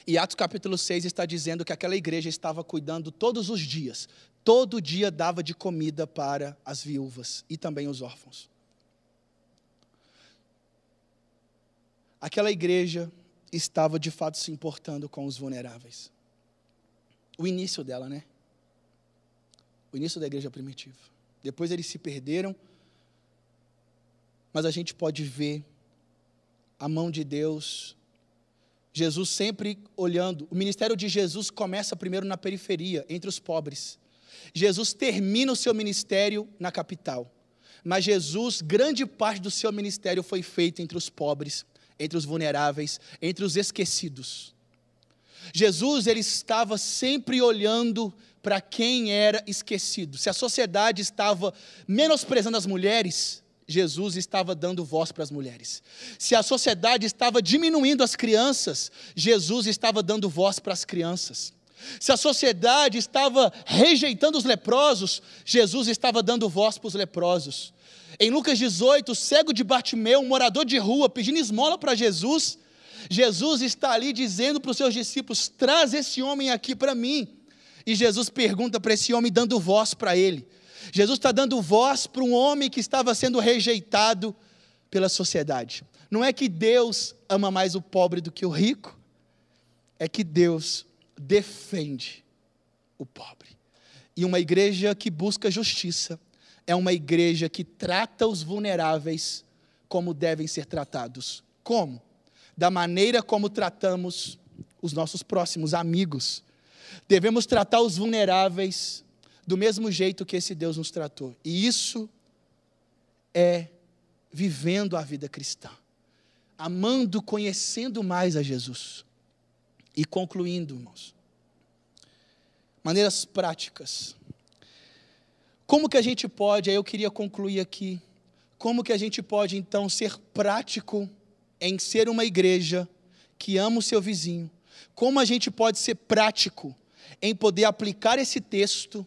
E Atos capítulo 6 está dizendo que aquela igreja estava cuidando todos os dias, todo dia dava de comida para as viúvas e também os órfãos. Aquela igreja estava de fato se importando com os vulneráveis. O início dela, né? O início da igreja primitiva. Depois eles se perderam, mas a gente pode ver a mão de Deus. Jesus sempre olhando. O ministério de Jesus começa primeiro na periferia, entre os pobres. Jesus termina o seu ministério na capital. Mas Jesus, grande parte do seu ministério foi feito entre os pobres, entre os vulneráveis, entre os esquecidos. Jesus ele estava sempre olhando para quem era esquecido. Se a sociedade estava menosprezando as mulheres, Jesus estava dando voz para as mulheres. Se a sociedade estava diminuindo as crianças, Jesus estava dando voz para as crianças. Se a sociedade estava rejeitando os leprosos, Jesus estava dando voz para os leprosos. Em Lucas 18, o cego de Bartimeu, um morador de rua, pedindo esmola para Jesus, Jesus está ali dizendo para os seus discípulos: traz esse homem aqui para mim. E Jesus pergunta para esse homem, dando voz para ele. Jesus está dando voz para um homem que estava sendo rejeitado pela sociedade. Não é que Deus ama mais o pobre do que o rico, é que Deus defende o pobre. E uma igreja que busca justiça é uma igreja que trata os vulneráveis como devem ser tratados. Como? Da maneira como tratamos os nossos próximos amigos. Devemos tratar os vulneráveis do mesmo jeito que esse Deus nos tratou. E isso é vivendo a vida cristã, amando, conhecendo mais a Jesus. E concluindo, irmãos, maneiras práticas como que a gente pode, aí eu queria concluir aqui, como que a gente pode então ser prático em ser uma igreja que ama o seu vizinho? Como a gente pode ser prático em poder aplicar esse texto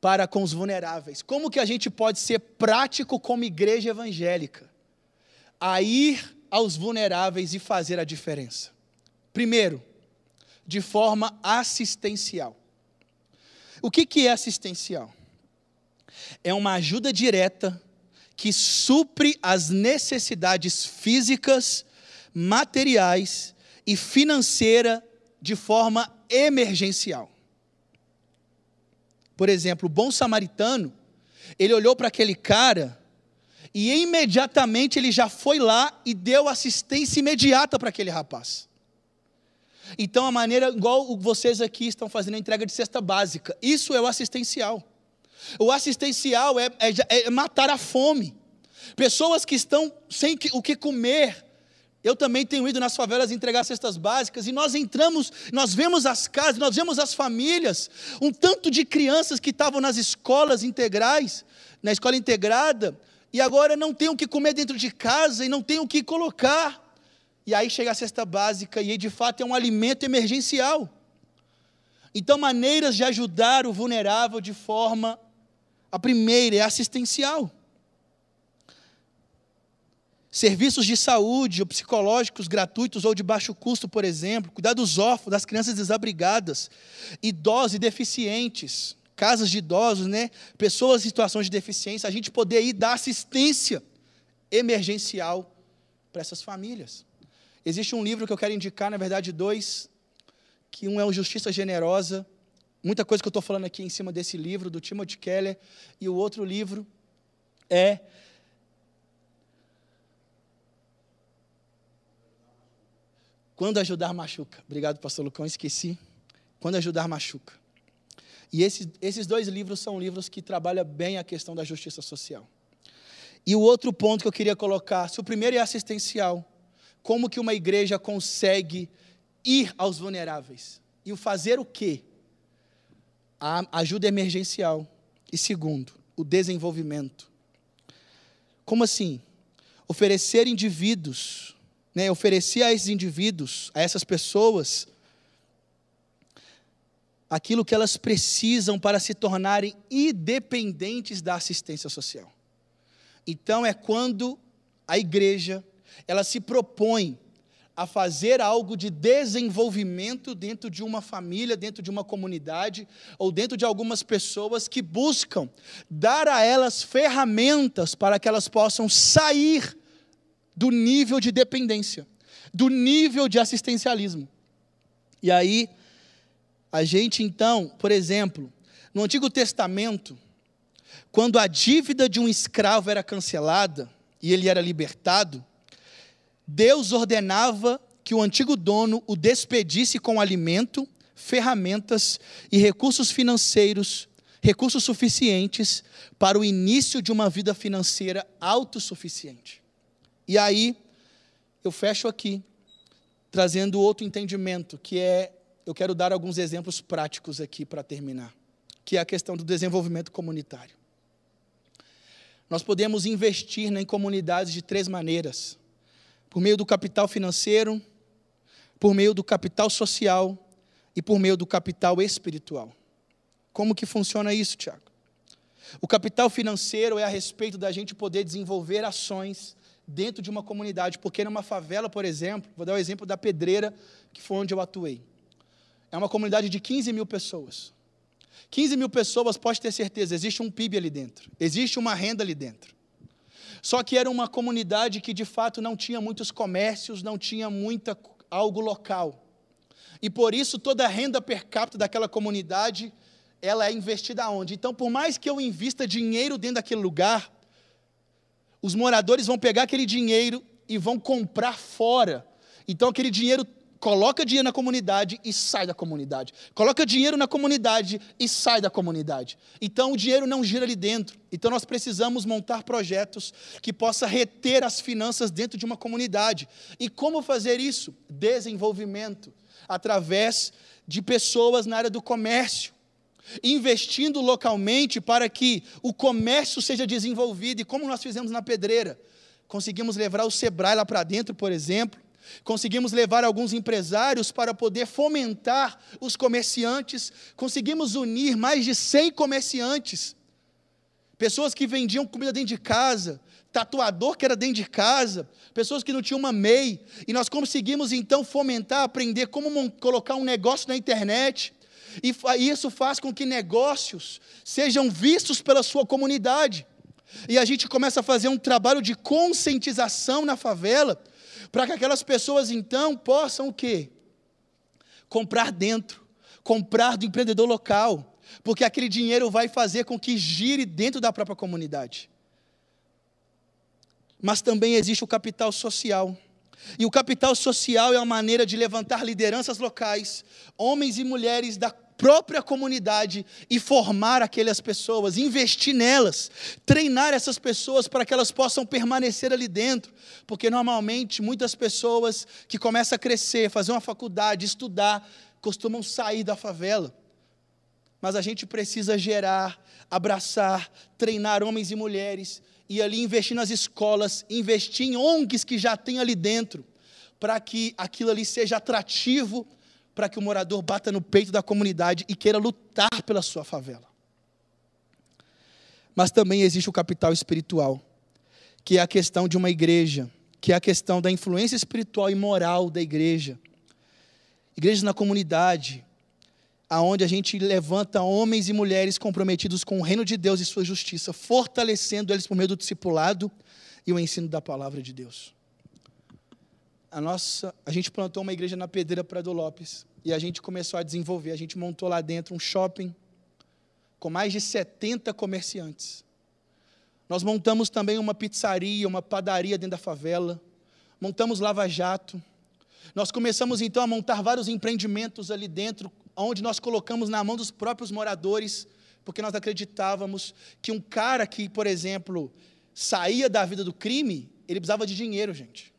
para com os vulneráveis? Como que a gente pode ser prático como igreja evangélica? A ir aos vulneráveis e fazer a diferença. Primeiro, de forma assistencial. O que, que é assistencial? É uma ajuda direta que supre as necessidades físicas, materiais e financeira de forma emergencial. Por exemplo, o bom samaritano, ele olhou para aquele cara e imediatamente ele já foi lá e deu assistência imediata para aquele rapaz. Então, a maneira, igual vocês aqui estão fazendo a entrega de cesta básica, isso é o assistencial. O assistencial é, é, é matar a fome. Pessoas que estão sem o que comer. Eu também tenho ido nas favelas entregar cestas básicas e nós entramos, nós vemos as casas, nós vemos as famílias, um tanto de crianças que estavam nas escolas integrais, na escola integrada, e agora não tem o que comer dentro de casa e não tem o que colocar. E aí chega a cesta básica e de fato é um alimento emergencial. Então, maneiras de ajudar o vulnerável de forma a primeira é assistencial. Serviços de saúde ou psicológicos gratuitos ou de baixo custo, por exemplo, cuidar dos órfãos, das crianças desabrigadas, idosos e deficientes, casas de idosos, né? pessoas em situações de deficiência, a gente poder ir dar assistência emergencial para essas famílias. Existe um livro que eu quero indicar, na verdade, dois, que um é o Justiça Generosa, muita coisa que eu estou falando aqui em cima desse livro, do Timothy Keller, e o outro livro é. Quando ajudar machuca. Obrigado, pastor Lucão, esqueci. Quando ajudar machuca. E esses, esses dois livros são livros que trabalham bem a questão da justiça social. E o outro ponto que eu queria colocar, se o primeiro é assistencial, como que uma igreja consegue ir aos vulneráveis? E o fazer o quê? A ajuda emergencial. E segundo, o desenvolvimento. Como assim? Oferecer indivíduos, né, oferecer a esses indivíduos, a essas pessoas, aquilo que elas precisam para se tornarem independentes da assistência social. Então é quando a igreja ela se propõe a fazer algo de desenvolvimento dentro de uma família, dentro de uma comunidade, ou dentro de algumas pessoas que buscam dar a elas ferramentas para que elas possam sair do nível de dependência, do nível de assistencialismo. E aí, a gente então, por exemplo, no Antigo Testamento, quando a dívida de um escravo era cancelada e ele era libertado, Deus ordenava que o antigo dono o despedisse com alimento, ferramentas e recursos financeiros, recursos suficientes para o início de uma vida financeira autossuficiente. E aí, eu fecho aqui, trazendo outro entendimento, que é, eu quero dar alguns exemplos práticos aqui para terminar, que é a questão do desenvolvimento comunitário. Nós podemos investir em comunidades de três maneiras por meio do capital financeiro, por meio do capital social e por meio do capital espiritual. Como que funciona isso, Tiago? O capital financeiro é a respeito da gente poder desenvolver ações dentro de uma comunidade, porque numa favela, por exemplo, vou dar o exemplo da Pedreira, que foi onde eu atuei. É uma comunidade de 15 mil pessoas. 15 mil pessoas, pode ter certeza, existe um PIB ali dentro, existe uma renda ali dentro. Só que era uma comunidade que de fato não tinha muitos comércios, não tinha muita algo local. E por isso toda a renda per capita daquela comunidade, ela é investida onde? Então, por mais que eu invista dinheiro dentro daquele lugar, os moradores vão pegar aquele dinheiro e vão comprar fora. Então aquele dinheiro coloca dinheiro na comunidade e sai da comunidade. Coloca dinheiro na comunidade e sai da comunidade. Então o dinheiro não gira ali dentro. Então nós precisamos montar projetos que possa reter as finanças dentro de uma comunidade. E como fazer isso? Desenvolvimento através de pessoas na área do comércio, investindo localmente para que o comércio seja desenvolvido. E como nós fizemos na Pedreira, conseguimos levar o Sebrae lá para dentro, por exemplo, Conseguimos levar alguns empresários para poder fomentar os comerciantes. Conseguimos unir mais de 100 comerciantes. Pessoas que vendiam comida dentro de casa, tatuador que era dentro de casa, pessoas que não tinham uma MEI. E nós conseguimos então fomentar, aprender como colocar um negócio na internet. E isso faz com que negócios sejam vistos pela sua comunidade. E a gente começa a fazer um trabalho de conscientização na favela para que aquelas pessoas então possam o quê? Comprar dentro, comprar do empreendedor local, porque aquele dinheiro vai fazer com que gire dentro da própria comunidade. Mas também existe o capital social. E o capital social é uma maneira de levantar lideranças locais, homens e mulheres da própria comunidade e formar aquelas pessoas, investir nelas, treinar essas pessoas para que elas possam permanecer ali dentro, porque normalmente muitas pessoas que começam a crescer, fazer uma faculdade, estudar, costumam sair da favela. Mas a gente precisa gerar, abraçar, treinar homens e mulheres e ali investir nas escolas, investir em ONGs que já tem ali dentro, para que aquilo ali seja atrativo para que o morador bata no peito da comunidade e queira lutar pela sua favela. Mas também existe o capital espiritual, que é a questão de uma igreja, que é a questão da influência espiritual e moral da igreja. Igrejas na comunidade, aonde a gente levanta homens e mulheres comprometidos com o reino de Deus e sua justiça, fortalecendo eles por meio do discipulado e o ensino da palavra de Deus a nossa, a gente plantou uma igreja na Pedreira Prado Lopes e a gente começou a desenvolver. A gente montou lá dentro um shopping com mais de 70 comerciantes. Nós montamos também uma pizzaria, uma padaria dentro da favela. Montamos lava-jato. Nós começamos então a montar vários empreendimentos ali dentro, onde nós colocamos na mão dos próprios moradores, porque nós acreditávamos que um cara que, por exemplo, saía da vida do crime, ele precisava de dinheiro, gente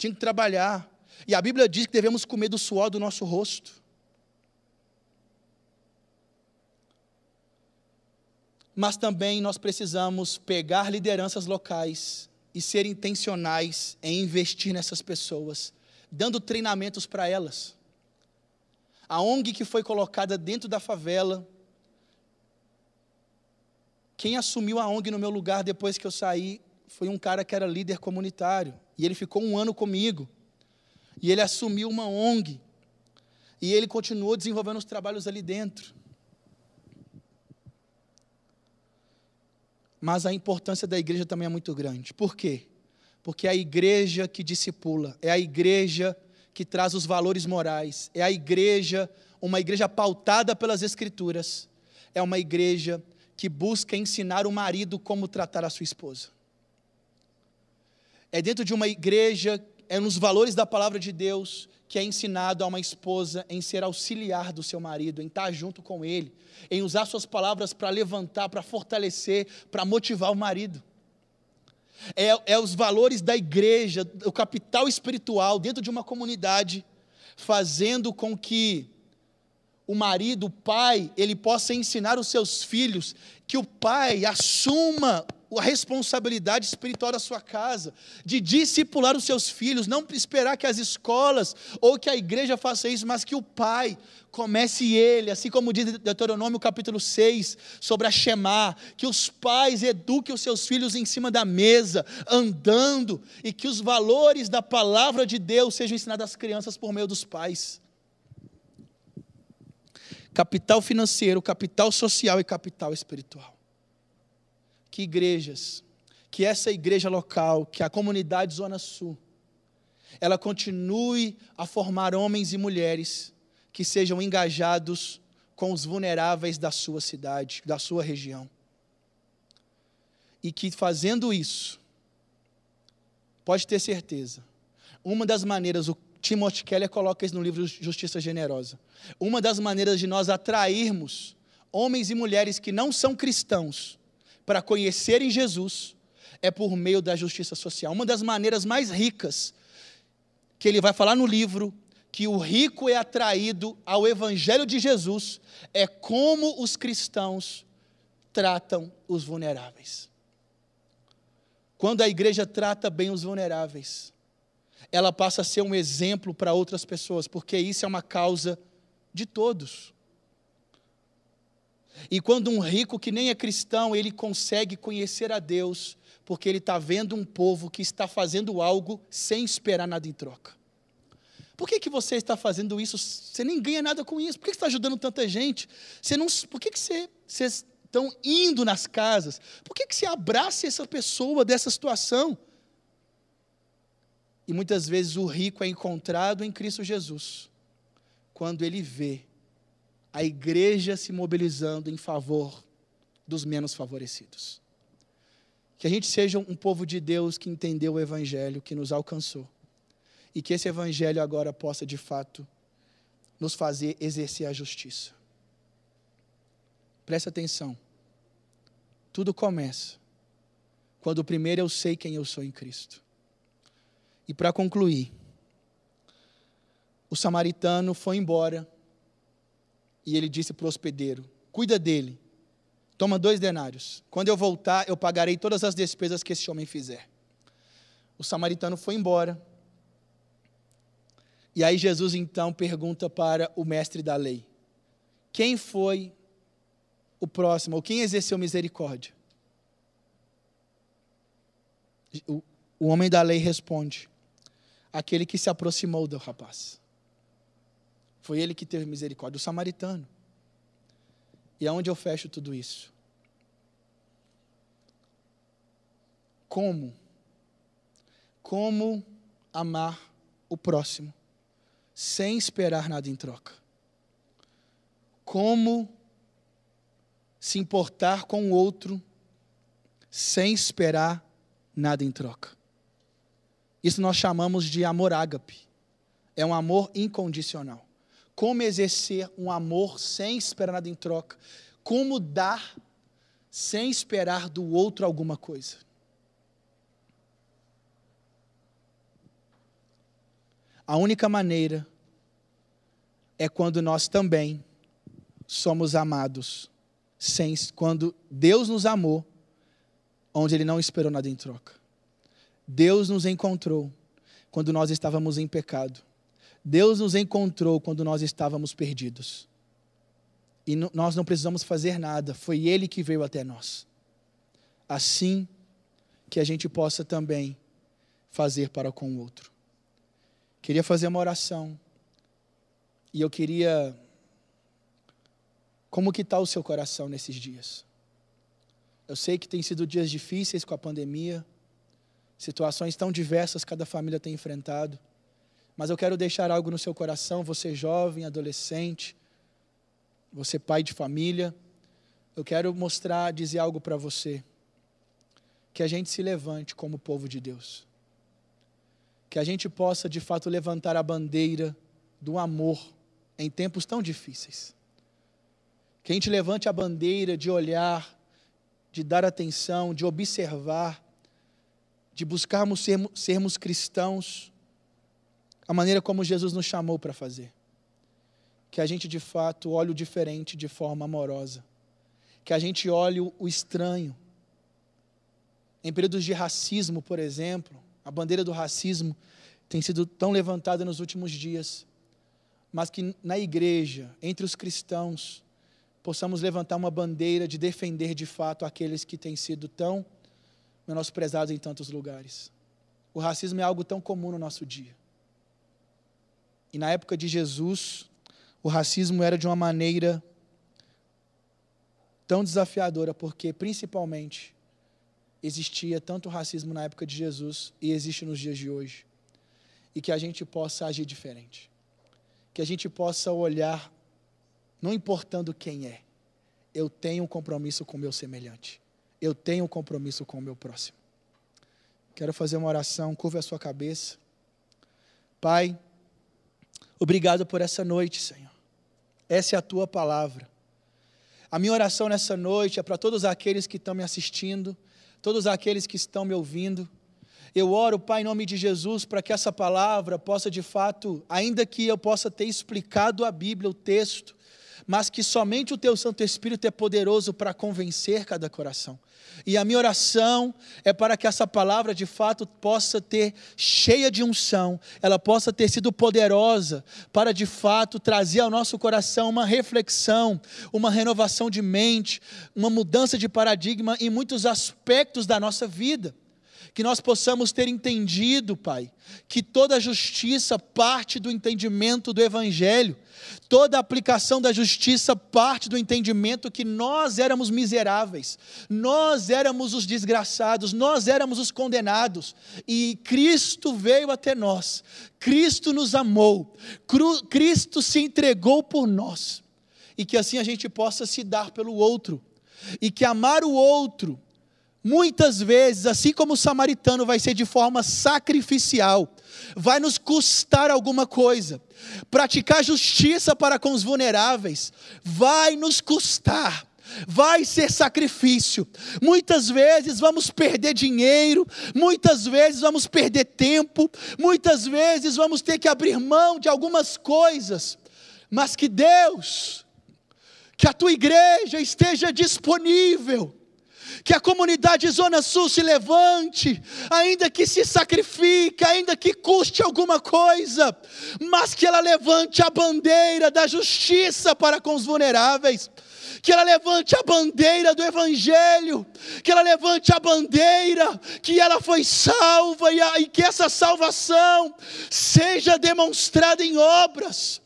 tinha que trabalhar. E a Bíblia diz que devemos comer do suor do nosso rosto. mas também nós precisamos pegar lideranças locais e ser intencionais em investir nessas pessoas, dando treinamentos para elas. A ONG que foi colocada dentro da favela, quem assumiu a ONG no meu lugar depois que eu saí foi um cara que era líder comunitário. E ele ficou um ano comigo. E ele assumiu uma ONG. E ele continuou desenvolvendo os trabalhos ali dentro. Mas a importância da igreja também é muito grande. Por quê? Porque é a igreja que discipula, é a igreja que traz os valores morais, é a igreja, uma igreja pautada pelas Escrituras, é uma igreja que busca ensinar o marido como tratar a sua esposa. É dentro de uma igreja, é nos valores da palavra de Deus, que é ensinado a uma esposa em ser auxiliar do seu marido, em estar junto com ele, em usar suas palavras para levantar, para fortalecer, para motivar o marido. É, é os valores da igreja, o capital espiritual dentro de uma comunidade, fazendo com que o marido, o pai, ele possa ensinar os seus filhos que o pai assuma a responsabilidade espiritual da sua casa, de discipular os seus filhos, não esperar que as escolas ou que a igreja faça isso, mas que o pai comece ele, assim como diz Deuteronômio capítulo 6, sobre a Shemá, que os pais eduquem os seus filhos em cima da mesa, andando, e que os valores da palavra de Deus sejam ensinados às crianças por meio dos pais. Capital financeiro, capital social e capital espiritual que igrejas, que essa igreja local, que a comunidade Zona Sul, ela continue a formar homens e mulheres que sejam engajados com os vulneráveis da sua cidade, da sua região. E que fazendo isso, pode ter certeza, uma das maneiras, o Timothy Keller coloca isso no livro Justiça Generosa, uma das maneiras de nós atrairmos homens e mulheres que não são cristãos para conhecerem Jesus é por meio da justiça social. Uma das maneiras mais ricas que ele vai falar no livro que o rico é atraído ao evangelho de Jesus é como os cristãos tratam os vulneráveis. Quando a igreja trata bem os vulneráveis, ela passa a ser um exemplo para outras pessoas, porque isso é uma causa de todos. E quando um rico que nem é cristão, ele consegue conhecer a Deus, porque ele está vendo um povo que está fazendo algo sem esperar nada em troca. Por que, que você está fazendo isso? Você nem ganha nada com isso. Por que, que você está ajudando tanta gente? Você não, por que, que você, vocês estão indo nas casas? Por que, que você abraça essa pessoa dessa situação? E muitas vezes o rico é encontrado em Cristo Jesus, quando ele vê a igreja se mobilizando em favor dos menos favorecidos. Que a gente seja um povo de Deus que entendeu o Evangelho, que nos alcançou. E que esse Evangelho agora possa, de fato, nos fazer exercer a justiça. Presta atenção. Tudo começa quando primeiro eu sei quem eu sou em Cristo. E para concluir, o samaritano foi embora e ele disse para o hospedeiro: Cuida dele, toma dois denários. Quando eu voltar, eu pagarei todas as despesas que esse homem fizer. O samaritano foi embora. E aí Jesus então pergunta para o mestre da lei: Quem foi o próximo, ou quem exerceu misericórdia? O, o homem da lei responde: Aquele que se aproximou do rapaz. Foi ele que teve misericórdia, o samaritano. E aonde eu fecho tudo isso? Como? Como amar o próximo sem esperar nada em troca? Como se importar com o outro sem esperar nada em troca? Isso nós chamamos de amor ágape. É um amor incondicional como exercer um amor sem esperar nada em troca, como dar sem esperar do outro alguma coisa. A única maneira é quando nós também somos amados sem quando Deus nos amou, onde Ele não esperou nada em troca. Deus nos encontrou quando nós estávamos em pecado. Deus nos encontrou quando nós estávamos perdidos. E nós não precisamos fazer nada, foi Ele que veio até nós. Assim que a gente possa também fazer para com o outro. Queria fazer uma oração. E eu queria. Como que está o seu coração nesses dias? Eu sei que tem sido dias difíceis com a pandemia, situações tão diversas cada família tem enfrentado. Mas eu quero deixar algo no seu coração, você jovem, adolescente, você pai de família. Eu quero mostrar, dizer algo para você. Que a gente se levante como povo de Deus. Que a gente possa de fato levantar a bandeira do amor em tempos tão difíceis. Que a gente levante a bandeira de olhar, de dar atenção, de observar, de buscarmos sermos, sermos cristãos, a maneira como Jesus nos chamou para fazer. Que a gente de fato olhe o diferente de forma amorosa. Que a gente olhe o estranho. Em períodos de racismo, por exemplo, a bandeira do racismo tem sido tão levantada nos últimos dias mas que na igreja, entre os cristãos, possamos levantar uma bandeira de defender de fato aqueles que têm sido tão menosprezados em tantos lugares. O racismo é algo tão comum no nosso dia. E na época de Jesus, o racismo era de uma maneira tão desafiadora, porque principalmente existia tanto racismo na época de Jesus e existe nos dias de hoje. E que a gente possa agir diferente que a gente possa olhar, não importando quem é, eu tenho um compromisso com o meu semelhante, eu tenho um compromisso com o meu próximo. Quero fazer uma oração, curva a sua cabeça. Pai, obrigado por essa noite, Senhor. Essa é a tua palavra. A minha oração nessa noite é para todos aqueles que estão me assistindo, todos aqueles que estão me ouvindo eu oro, Pai, em nome de Jesus, para que essa palavra possa de fato, ainda que eu possa ter explicado a Bíblia, o texto, mas que somente o Teu Santo Espírito é poderoso para convencer cada coração. E a minha oração é para que essa palavra de fato possa ter cheia de unção, ela possa ter sido poderosa para de fato trazer ao nosso coração uma reflexão, uma renovação de mente, uma mudança de paradigma em muitos aspectos da nossa vida que nós possamos ter entendido, Pai, que toda justiça parte do entendimento do Evangelho, toda aplicação da justiça parte do entendimento que nós éramos miseráveis, nós éramos os desgraçados, nós éramos os condenados, e Cristo veio até nós, Cristo nos amou, Cristo se entregou por nós, e que assim a gente possa se dar pelo outro, e que amar o outro, Muitas vezes, assim como o samaritano vai ser de forma sacrificial, vai nos custar alguma coisa. Praticar justiça para com os vulneráveis vai nos custar vai ser sacrifício. Muitas vezes vamos perder dinheiro, muitas vezes vamos perder tempo, muitas vezes vamos ter que abrir mão de algumas coisas, mas que Deus, que a tua igreja esteja disponível que a comunidade Zona Sul se levante, ainda que se sacrifique, ainda que custe alguma coisa, mas que ela levante a bandeira da justiça para com os vulneráveis, que ela levante a bandeira do Evangelho, que ela levante a bandeira que ela foi salva e, a, e que essa salvação seja demonstrada em obras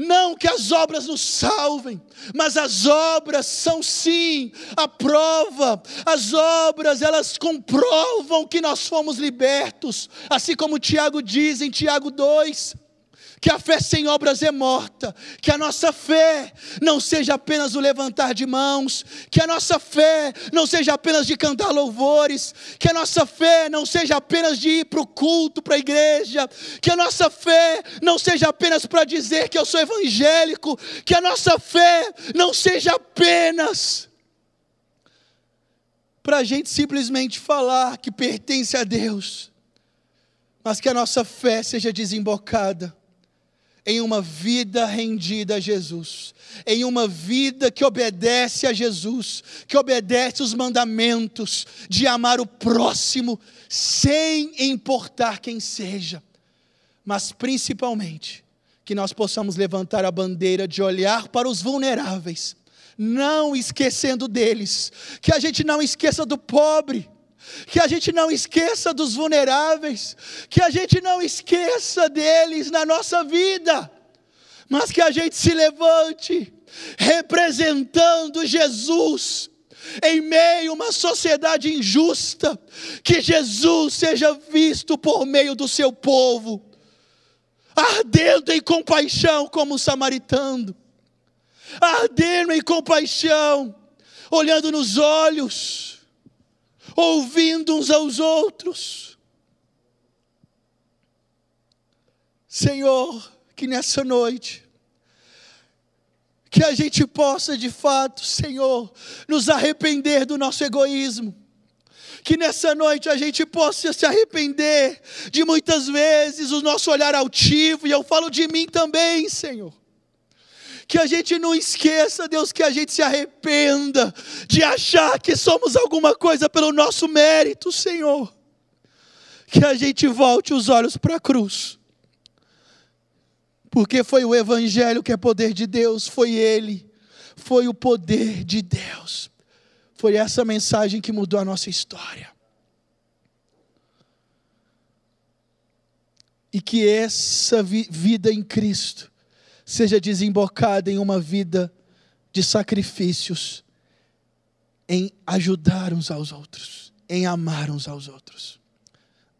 não que as obras nos salvem, mas as obras são sim a prova. As obras, elas comprovam que nós fomos libertos, assim como Tiago diz em Tiago 2 que a fé sem obras é morta, que a nossa fé não seja apenas o levantar de mãos, que a nossa fé não seja apenas de cantar louvores, que a nossa fé não seja apenas de ir para o culto, para a igreja, que a nossa fé não seja apenas para dizer que eu sou evangélico, que a nossa fé não seja apenas para a gente simplesmente falar que pertence a Deus, mas que a nossa fé seja desembocada em uma vida rendida a Jesus, em uma vida que obedece a Jesus, que obedece os mandamentos de amar o próximo, sem importar quem seja, mas principalmente que nós possamos levantar a bandeira de olhar para os vulneráveis, não esquecendo deles, que a gente não esqueça do pobre, que a gente não esqueça dos vulneráveis, que a gente não esqueça deles na nossa vida, mas que a gente se levante representando Jesus em meio a uma sociedade injusta, que Jesus seja visto por meio do seu povo, ardendo em compaixão como o samaritano, ardendo em compaixão, olhando nos olhos, ouvindo uns aos outros. Senhor, que nessa noite, que a gente possa de fato, Senhor, nos arrepender do nosso egoísmo. Que nessa noite a gente possa se arrepender de muitas vezes o nosso olhar altivo, e eu falo de mim também, Senhor que a gente não esqueça, Deus, que a gente se arrependa de achar que somos alguma coisa pelo nosso mérito, Senhor. Que a gente volte os olhos para a cruz. Porque foi o Evangelho que é poder de Deus, foi Ele, foi o poder de Deus. Foi essa mensagem que mudou a nossa história. E que essa vida em Cristo seja desembocada em uma vida de sacrifícios, em ajudar uns aos outros, em amar uns aos outros.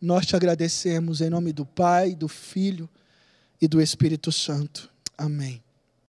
Nós te agradecemos em nome do Pai, do Filho e do Espírito Santo. Amém.